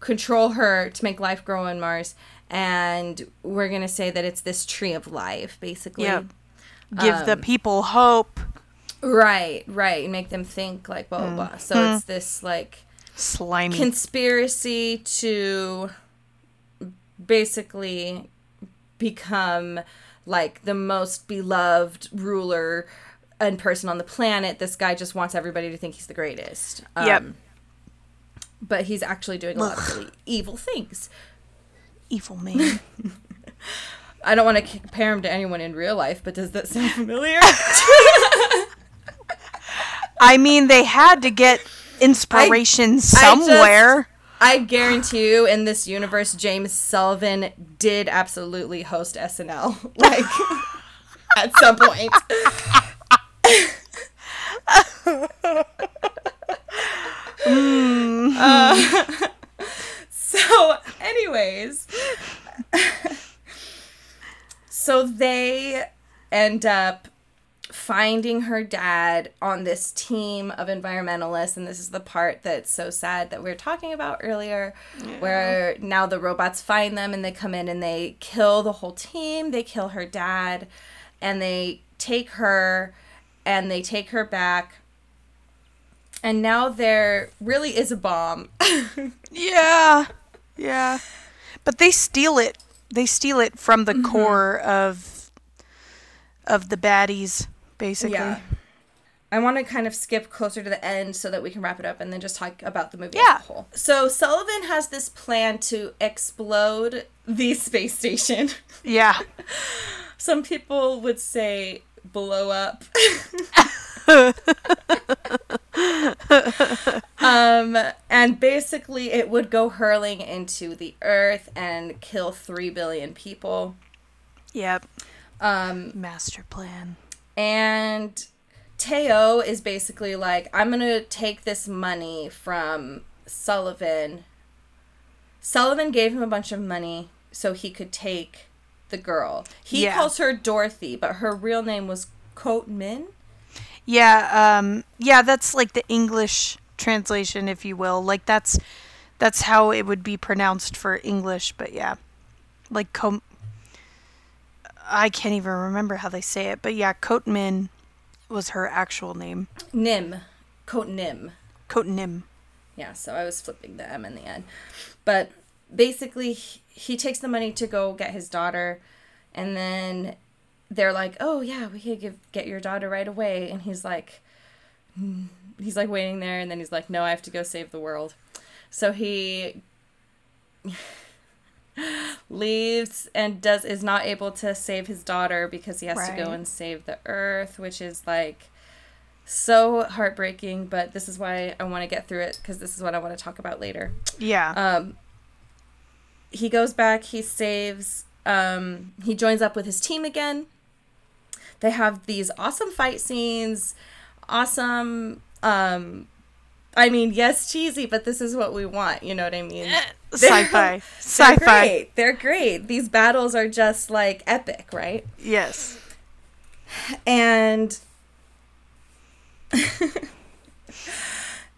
control her to make life grow on Mars, and we're gonna say that it's this tree of life, basically. Yep. Give the Um, people hope. Right, right, and make them think like blah blah blah. So it's this like Slimy. conspiracy to basically become like the most beloved ruler and person on the planet. This guy just wants everybody to think he's the greatest. Um, Yep. But he's actually doing a lot of really evil things. Evil man. [LAUGHS] I don't want to compare him to anyone in real life, but does that sound familiar? [LAUGHS] I mean, they had to get inspiration somewhere. I guarantee you, in this universe, James Sullivan did absolutely host SNL, [LAUGHS] like at some point. Uh, [LAUGHS] so, anyways, [LAUGHS] so they end up finding her dad on this team of environmentalists and this is the part that's so sad that we were talking about earlier where now the robots find them and they come in and they kill the whole team. They kill her dad and they take her and they take her back. And now there really is a bomb. [LAUGHS] Yeah. Yeah. But they steal it. They steal it from Mm-hmm. the core of of the baddies, basically. Yeah. I want to kind of skip closer to the end so that we can wrap it up and then just talk about the movie Yeah. as a whole. So Sullivan has this plan to explode the [LAUGHS] space station. Yeah. [LAUGHS] Some people would say blow up. [LAUGHS] um, and basically, it would go hurling into the earth and kill 3 billion people. Yep. Um, Master plan. And Teo is basically like, I'm going to take this money from Sullivan. Sullivan gave him a bunch of money so he could take the girl. He Yeah. calls her Dorothy, but her real name was Coat Min. Yeah, um yeah, that's like the English translation if you will. Like that's that's how it would be pronounced for English, but yeah. Like com- I can't even remember how they say it, but yeah, Coatmin was her actual name. Nim. Coat Nim. Coatnim. Yeah, so I was flipping the M in the end. But basically, he, he takes the money to go get his daughter, and then they're like, "Oh yeah, we could give, get your daughter right away." And he's like, hmm, he's like waiting there, and then he's like, "No, I have to go save the world." So he [LAUGHS] leaves and does is not able to save his daughter because he has to go and save the earth, which is like so heartbreaking, but this is why I want to get through it because this is what I want to talk about later. Yeah. Um, he goes back, he saves um, he joins up with his team again. They have these awesome fight scenes, awesome. Um, I mean, yes, cheesy, but this is what we want. You know what I mean? Sci-fi. [LAUGHS] They're Sci-fi. great. They're great. These battles are just like epic, right? Yes. and [LAUGHS]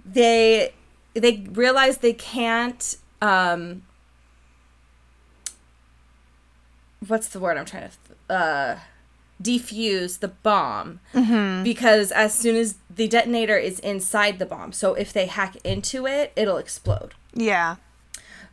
they they realize they can't um what's the word i'm trying to uh defuse the bomb because as soon as the detonator is inside the bomb so if they hack into it it'll explode Yeah.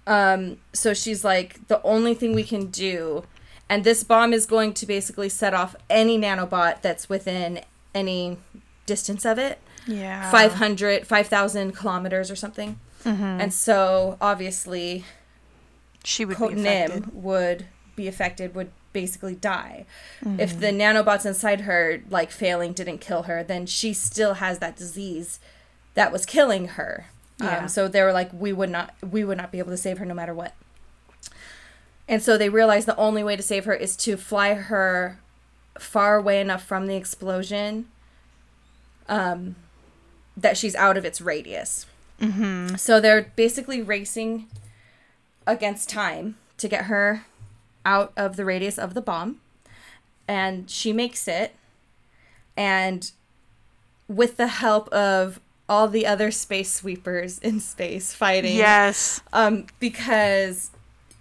um, so she's like, the only thing we can do, and this bomb is going to basically set off any nanobot that's within any distance of it Yeah. 500, 5,000 kilometers or something. And so obviously, She would be affected. Nim would be affected, would basically die. If the nanobots inside her, like failing, didn't kill her, then she still has that disease that was killing her. Yeah. Um, so they were like, we would not, we would not be able to save her no matter what. And so they realized the only way to save her is to fly her far away enough from the explosion um, that she's out of its radius. Mm-hmm. So they're basically racing against time to get her out of the radius of the bomb. And she makes it. And with the help of all the other space sweepers [LAUGHS] in space fighting. Yes. Um, because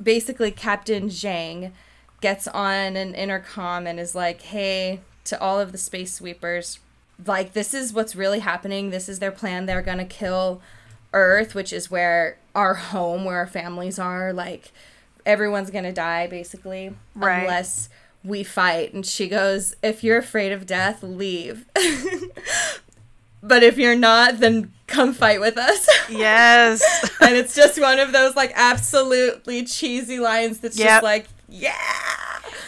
basically Captain Jang gets on an intercom and is like, hey, to all of the space sweepers, like, this is what's really happening. This is their plan. They're going to kill Earth, which is where our home, where our families are. Like, everyone's to die, basically. Right. Unless we fight. And she goes, if you're afraid of death, leave. [LAUGHS] but if you're not, then come fight with us. [LAUGHS] Yes. and it's just one of those like absolutely cheesy lines that's Yep. just like, yeah.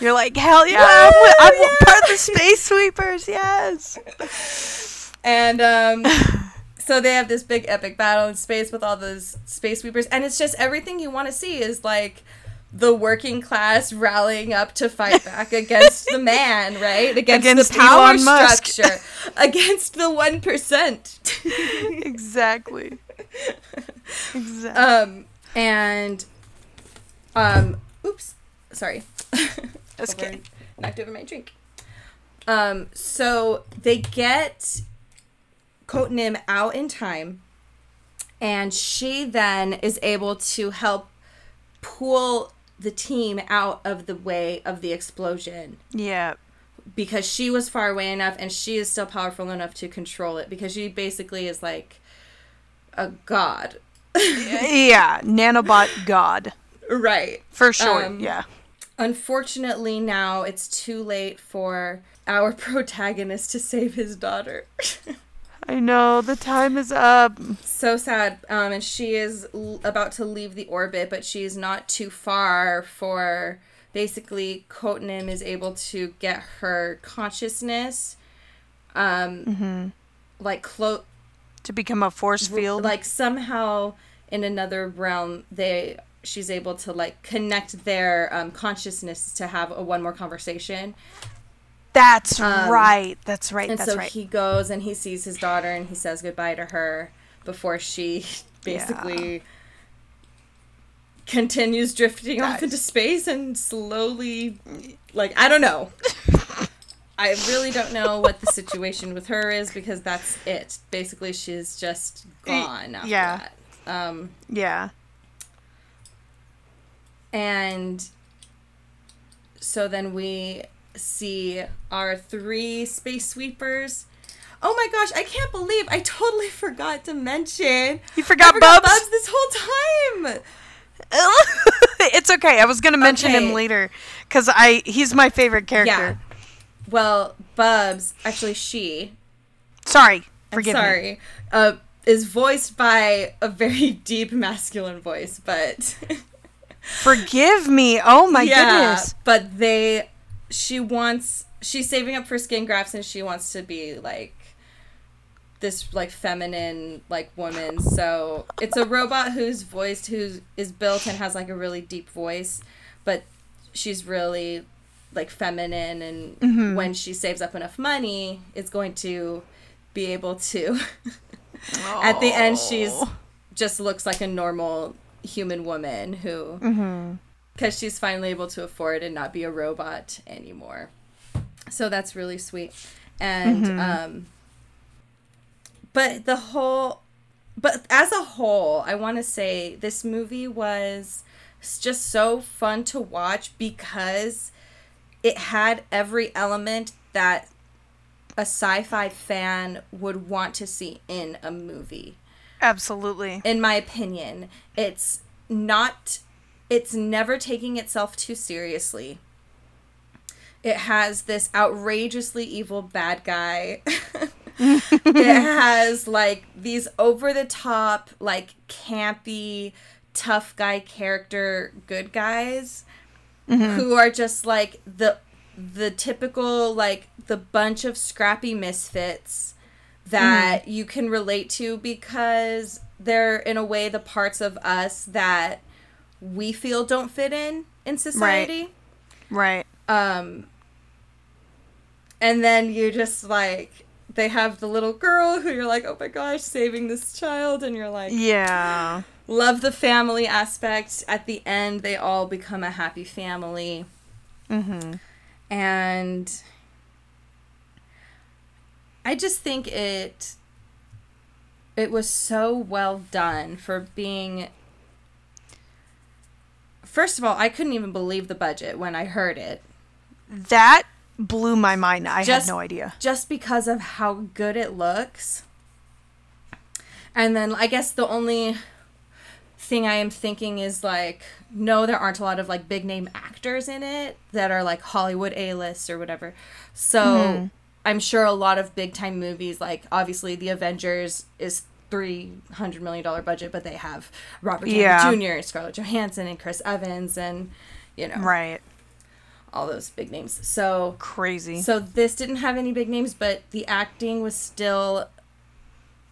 You're like, hell yeah, I'm, I'm yeah. part of the Space Sweepers. Yes. And um [LAUGHS] so they have this big epic battle in space with all those space sweepers and it's just everything you want to see is like the working class rallying up to fight back against the man, right? Against, Against the power Elon Musk. structure, against the 1%. [LAUGHS] exactly. Exactly. um and um oops, sorry. [LAUGHS] That's over- okay. knocked over my drink. Um, so they get Coatnim out in time, and she then is able to help pull the team out of the way of the explosion Yeah. because she was far away enough and she is still powerful enough to control it because she basically is like a god. [LAUGHS] Yeah. Nanobot God. right. For sure. Um, yeah. Unfortunately, now it's too late for our [LAUGHS] protagonist to save his daughter. [LAUGHS] I know. The time is up. so sad. Um, and she is l- about to leave the orbit, but she's not too far for basically Coatnim is able to get her consciousness, um, like clo- To become a force field. like somehow in another realm they she's able to like connect their um, consciousness to have a one more conversation That's um, right. That's right. and That's so right. he goes and he sees his daughter and he says goodbye to her before she [LAUGHS] basically continues drifting off into space and slowly like i don't know [LAUGHS] i really don't know what the situation with her is because that's it basically she's just gone after yeah. that um yeah. and so then we see our three space sweepers. Oh my gosh, I can't believe I totally [LAUGHS] forgot to mention. You forgot, forgot Bubs? Bubs this whole time. [LAUGHS] it's okay. I was gonna mention him later because I he's my favorite character. Yeah. Well, Bubs, actually she, Sorry. I'm Forgive me. sorry, uh, is voiced by a very [LAUGHS] deep masculine voice, but Forgive me. Oh my yeah, goodness. but they, she wants, she's saving up for skin grafts and she wants to be like this like feminine like woman. So it's a robot who's voiced, who is built and has like a really deep voice, but she's really like feminine and mm-hmm. when she saves up enough money is going to be able to [LAUGHS] at the end she's just looks like a normal human woman who because she's finally able to afford and not be a robot anymore so that's really sweet and mm-hmm. um but the whole but as a whole i want to say this movie was just so fun to watch because it had every element that a sci-fi fan would want to see in a movie. Absolutely. In my opinion, it's not it's never taking itself too seriously. It has this outrageously evil bad guy. [LAUGHS] it has like these over the top like campy tough guy character good guys mm-hmm. who are just like the the typical like the bunch of scrappy misfits that mm-hmm. you can relate to because they're in a way the parts of us that we feel don't fit in in society. Right. right. Um and then you just like they have the little girl who you're like, "Oh my gosh, saving this child." And you're like, "Yeah." love the family aspect. At the end, they all become a happy family. Mm-hmm. And I just think it it was so well done for being First of all, I couldn't even believe the budget when I heard it. That blew my mind. I just, had no idea. Just because of how good it looks. And then I guess the only thing I am thinking is like, no, there aren't a lot of like big name actors in it that are like Hollywood A list or whatever. So mm-hmm. I'm sure a lot of big time movies, like obviously The Avengers is three hundred million dollar budget, but they have Robert Downey yeah. Jr., Scarlett Johansson, and Chris Evans, and you know, right, all those big names. So crazy. So this didn't have any big names, but the acting was still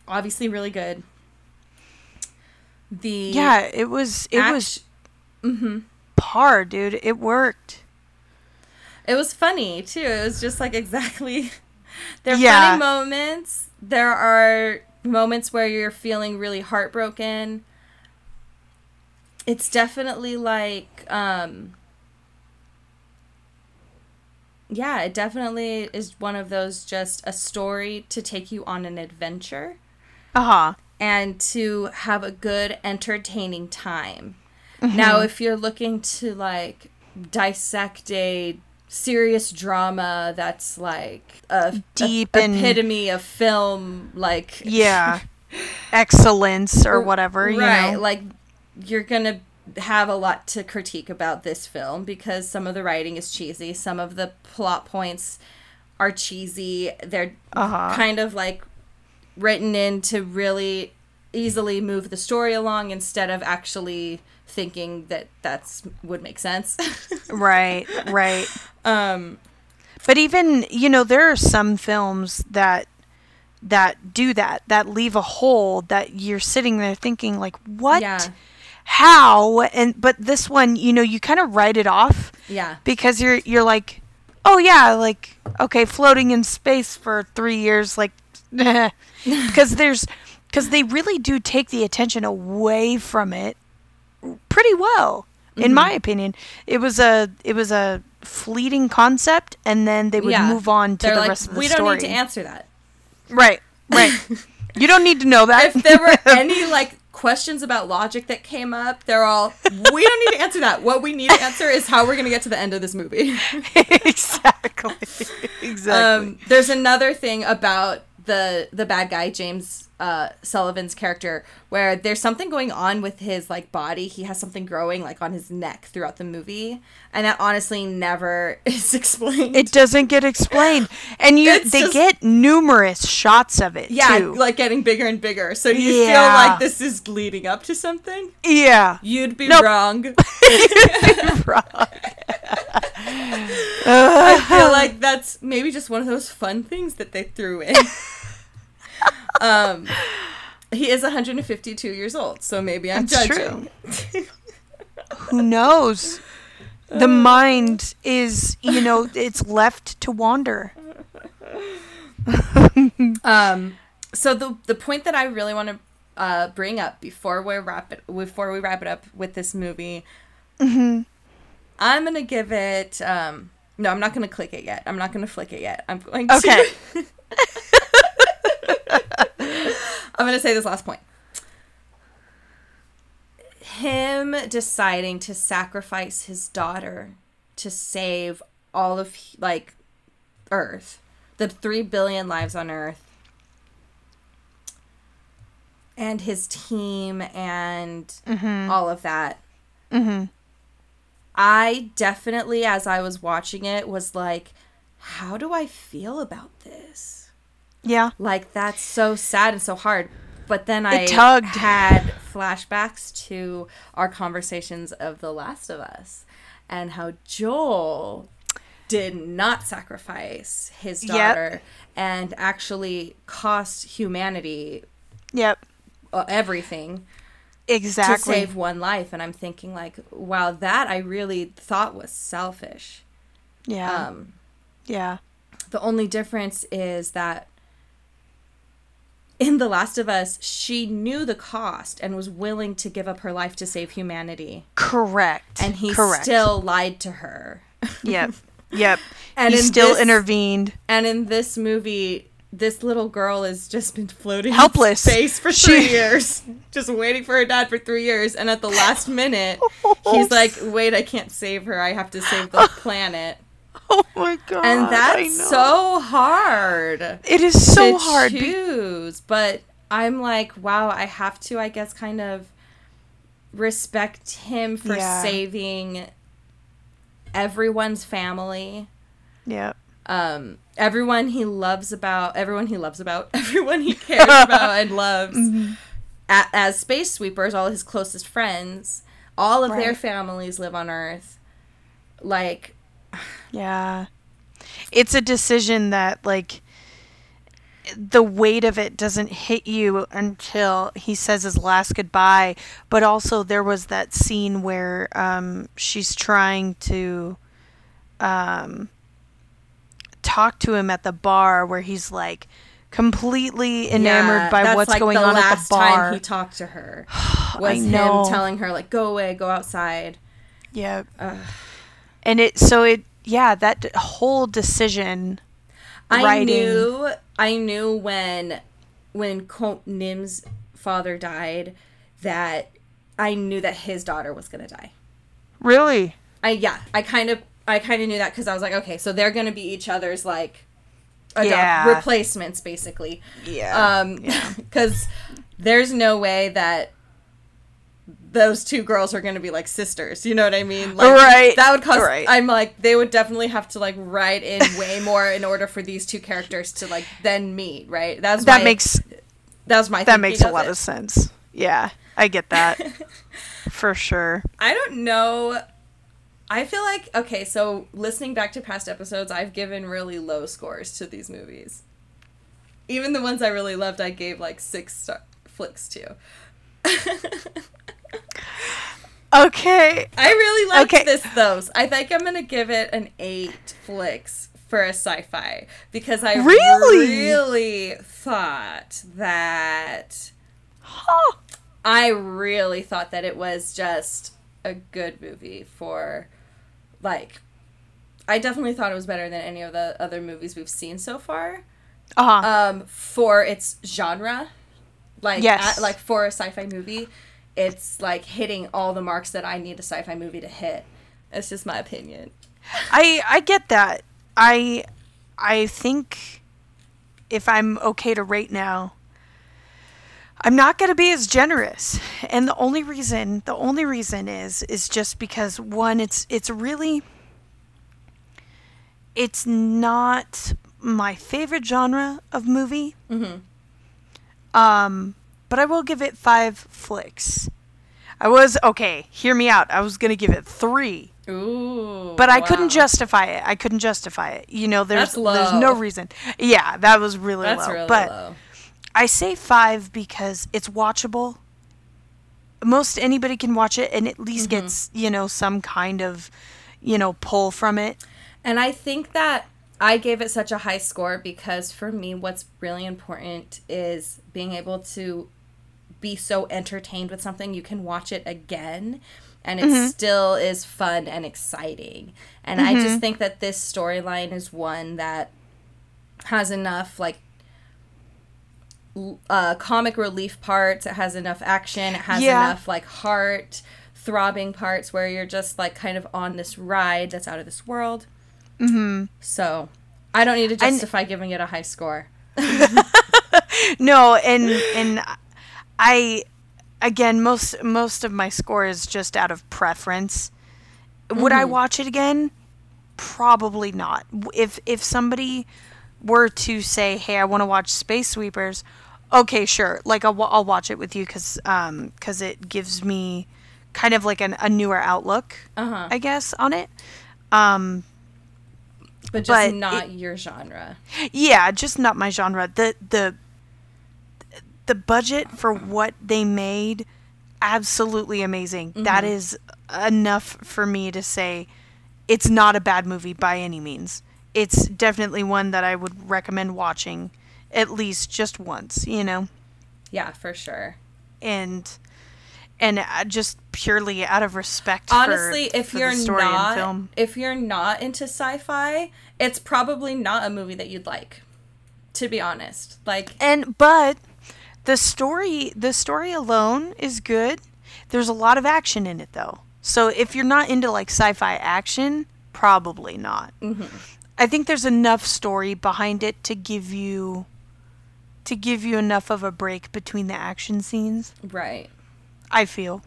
obviously really good the yeah it was it act- was mm-hmm. par dude it worked it was funny too it was just like [LAUGHS] exactly [LAUGHS] there are yeah. funny moments there are moments where you're feeling really heartbroken it's definitely like um yeah it definitely is one of those just a story to take you on an adventure uh-huh and to have a good entertaining time. Mm-hmm. Now if you're looking to like dissect a serious drama that's like a deep a, epitome of film like yeah [LAUGHS] excellence or whatever right know? like you're gonna have a lot to critique about this film because some of the writing is cheesy some of the plot points are cheesy they're uh-huh. kind of like written in to really easily move the story along instead of actually thinking that that's would make sense. [LAUGHS] right, right. Um but even, you know, there are some films that that do that, that leave a hole that you're sitting there thinking like, "What?" Yeah. How? And but this one, you know, you kind of write it off. Yeah. Because you're you're like, "Oh yeah, like okay, floating in space for 3 years like [LAUGHS] because there's because they really do take the attention away from it pretty well in mm-hmm. my opinion. It was a it was a fleeting concept and then they would yeah. move on to They're the like, rest of the we story we don't need to answer that. Right right. [LAUGHS] You don't need to know that. If there were [LAUGHS] any like questions about logic that came up they're all we don't need to answer that. What we need to answer is how we're going to get to the end of this movie. Exactly. [LAUGHS] Exactly. um, there's another thing about the the bad guy James uh, Sullivan's character where there's something going on with his like body. He has something growing like on his neck throughout the movie, and that honestly never [LAUGHS] is explained. It doesn't get explained, and you it's they just, get numerous shots of it. Yeah, too. like getting bigger and bigger. So do you yeah. feel like this is leading up to something? Yeah, you'd be nope. wrong. [LAUGHS] you'd be [LAUGHS] wrong. I feel [LAUGHS] like that's maybe just one of those fun things that they threw in um, he is 152 years old, so maybe I'm That's judging. [LAUGHS] Who knows? the mind is, you know, it's left to wander. [LAUGHS] Um, so the the point that I really want to uh, bring up before we wrap it before we wrap it up with this movie, I'm gonna give it. Um, no, I'm not gonna click it yet. I'm not gonna flick it yet. I'm going to. Okay. [LAUGHS] I'm gonna say this last point. Him deciding to sacrifice his daughter to save all of like Earth, the three billion lives on Earth, and his team and all of that. I definitely, as I was watching it, was like, how do I feel about this? Yeah. Like that's so sad and so hard. But then I tugged. had flashbacks to our conversations of The Last of Us and how Joel did not sacrifice his Yep. daughter and actually cost humanity Yep. uh, everything Exactly. to save one life. And I'm thinking like, wow, that I really thought was selfish. yeah. Um, yeah. The only difference is that in The Last of Us, she knew the cost and was willing to give up her life to save humanity. Correct. And he Correct. still lied to her. Yep. [LAUGHS] Yep. And he in still this- intervened. And in this movie, this little girl has just been floating Helpless. in space for She- three years, [LAUGHS] just waiting for her dad for three years. And at the last minute, he's like, [LAUGHS] "Wait, I can't save her. I have to save the [LAUGHS] planet." Oh my god. And that's so hard. It is so to hard. be- choose. but I'm like, wow, I have to, I guess, kind of respect him for Yeah. saving everyone's family. Yep. Um, everyone he loves about, everyone he loves about, [LAUGHS] everyone he cares about and loves. Mm-hmm. A- as space sweepers, all his closest friends, all of their families live on Earth. Like, Yeah. It's a decision that like the weight of it doesn't hit you until he says his last goodbye. But also there was that scene where um she's trying to um talk to him at the bar where he's like completely enamored Yeah, by what's like, going the on at the last bar. time he talked to her [SIGHS] was him know. telling her like, "Go away, go outside." Yeah. Ugh. And it so it yeah, that whole decision I writing knew, I knew when when Ko- Nim's father died that I knew that his daughter was gonna die. really I yeah, I kind of I kind of knew that because I was like, okay, so they're gonna be each other's like adopt- Yeah. replacements basically. yeah. Um, because [LAUGHS] there's no way that those two girls are going to be like sisters. You know what I mean? Like, Right, That would cause. right. I'm like, they would definitely have to like write in way more in order for these two characters to like then meet. Right? That's that my- makes that was my that makes a lot it. of sense. Yeah, I get that [LAUGHS] for sure. I don't know. I feel like okay, so listening back to past episodes, I've given really low scores to these movies. Even the ones I really loved, I gave like six star flicks to. [LAUGHS] Okay, I really liked Okay. this though. I think I'm gonna give it an eight flicks for a sci-fi because I Really? really thought that huh. I really thought that it was just a good movie for like I definitely thought it was better than any of the other movies we've seen so far. Uh-huh. Um for its genre. Like Yes. at- like for a sci-fi movie, it's like hitting all the marks that I need a sci-fi movie to hit. It's just my opinion. I I get that. I I think if I'm okay to rate now, I'm not going to be as generous. And the only reason, the only reason is is just because one it's it's really it's not my favorite genre of movie. Mhm. Um but I will give it 5 flicks. I was okay, hear me out. I was going to give it 3 Ooh. but I wow. couldn't justify it. I couldn't justify it. You know, there's there's no reason. Yeah, that was really That's low. really but low. I say five because it's watchable. Most anybody can watch it and at least Mm-hmm. gets you know some kind of you know, pull from it. And I think that I gave it such a high score because for me, what's really important is being able to be so entertained with something you can watch it again and it still is fun and exciting. And I just think that this storyline is one that has enough like uh, comic relief parts. It has enough action. It has Yeah. enough like heart throbbing parts where you're just like kind of on this ride that's out of this world. Mm-hmm. So I don't need to And- justify giving it a high score. [LAUGHS] No, and and I again most most of my score is just out of preference. Would I watch it again? Probably not. If if somebody were to say, "Hey, I want to watch Space Sweepers," okay, sure. Like I'll, I'll watch it with you because um because it gives me kind of like an, a newer outlook, Uh-huh. I guess, on it. Um, But just but not your genre. yeah, just not my genre. The the the budget for what they made absolutely amazing. That is enough for me to say it's not a bad movie by any means. It's definitely one that I would recommend watching at least just once, you know. Yeah, for sure. And and uh, just purely out of respect for- Honestly, if for you're not film. if you're not into sci-fi, it's probably not a movie that you'd like. To be honest. Like and but the story the story alone is good there's a lot of action in it though so if you're not into like sci-fi action probably not i think there's enough story behind it to give you to give you enough of a break between the action scenes right. i feel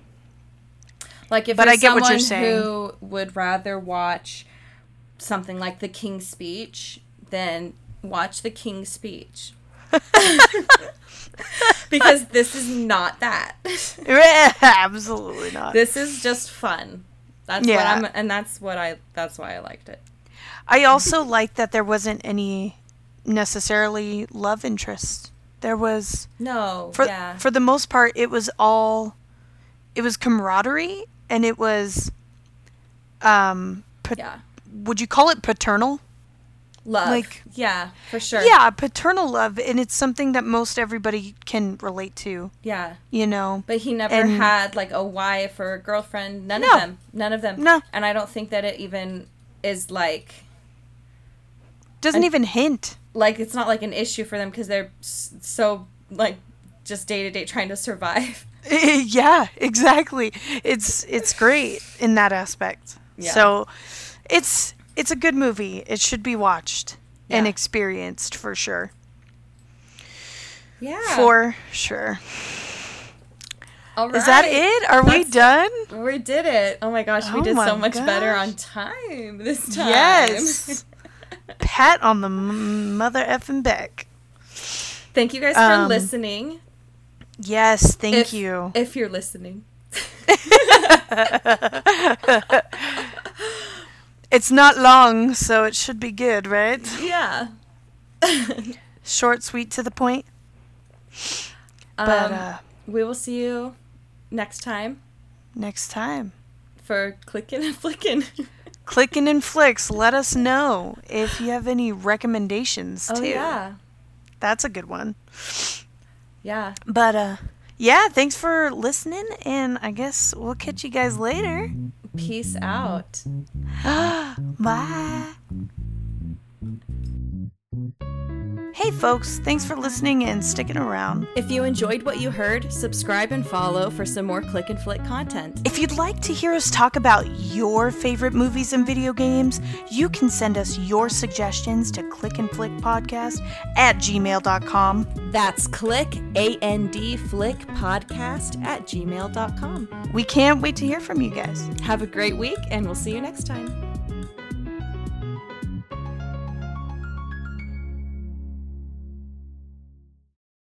Like if But I get what you're saying. who would rather watch something like The King's Speech, than watch The King's Speech. [LAUGHS] because this is not that. [LAUGHS] absolutely not this is just fun. That's Yeah. what I'm and that's what I that's why I liked it. i also like that there wasn't any necessarily love interest there was No, for yeah. for the most part it was all it was camaraderie and it was um pa- yeah. would you call it paternal Love. like- yeah, for sure. yeah paternal love and it's something that most everybody can relate to Yeah. you know But he never And- had like a wife or a girlfriend. None No. of them. None of them. No. And I don't think that it even is like doesn't And- even hint like it's not like an issue for them because they're so like just day to day trying to survive. [LAUGHS] Eh, eh, yeah exactly it's it's great in that aspect Yeah. so it's it's a good movie it should be watched and experienced for sure Yeah. for sure All Is that it? Are we done? We did it. Oh my gosh, we Oh did so much better on time this time. Yes. [LAUGHS] Pat on the m- mother effing back. Thank you guys for Um, listening. Yes, thank if, you. If you're listening. [LAUGHS] It's not long, so it should be good, right? Yeah. [LAUGHS] Short, sweet, to the point. But um, uh, we will see you next time next time, for clicking and flicking. [LAUGHS] clicking and flicks. Let us know if you have any recommendations oh too. yeah. That's a good one. Yeah. But uh, yeah, thanks for listening, and I guess we'll catch you guys later. Peace out. [GASPS] Bye. Hey, folks, thanks for listening and sticking around. If you enjoyed what you heard, subscribe and follow for some more click and flick content. If you'd like to hear us talk about your favorite movies and video games, you can send us your suggestions to click and flick podcast at gmail.com. That's click A N D flick podcast at gmail.com. We can't wait to hear from you guys. Have a great week and we'll see you next time.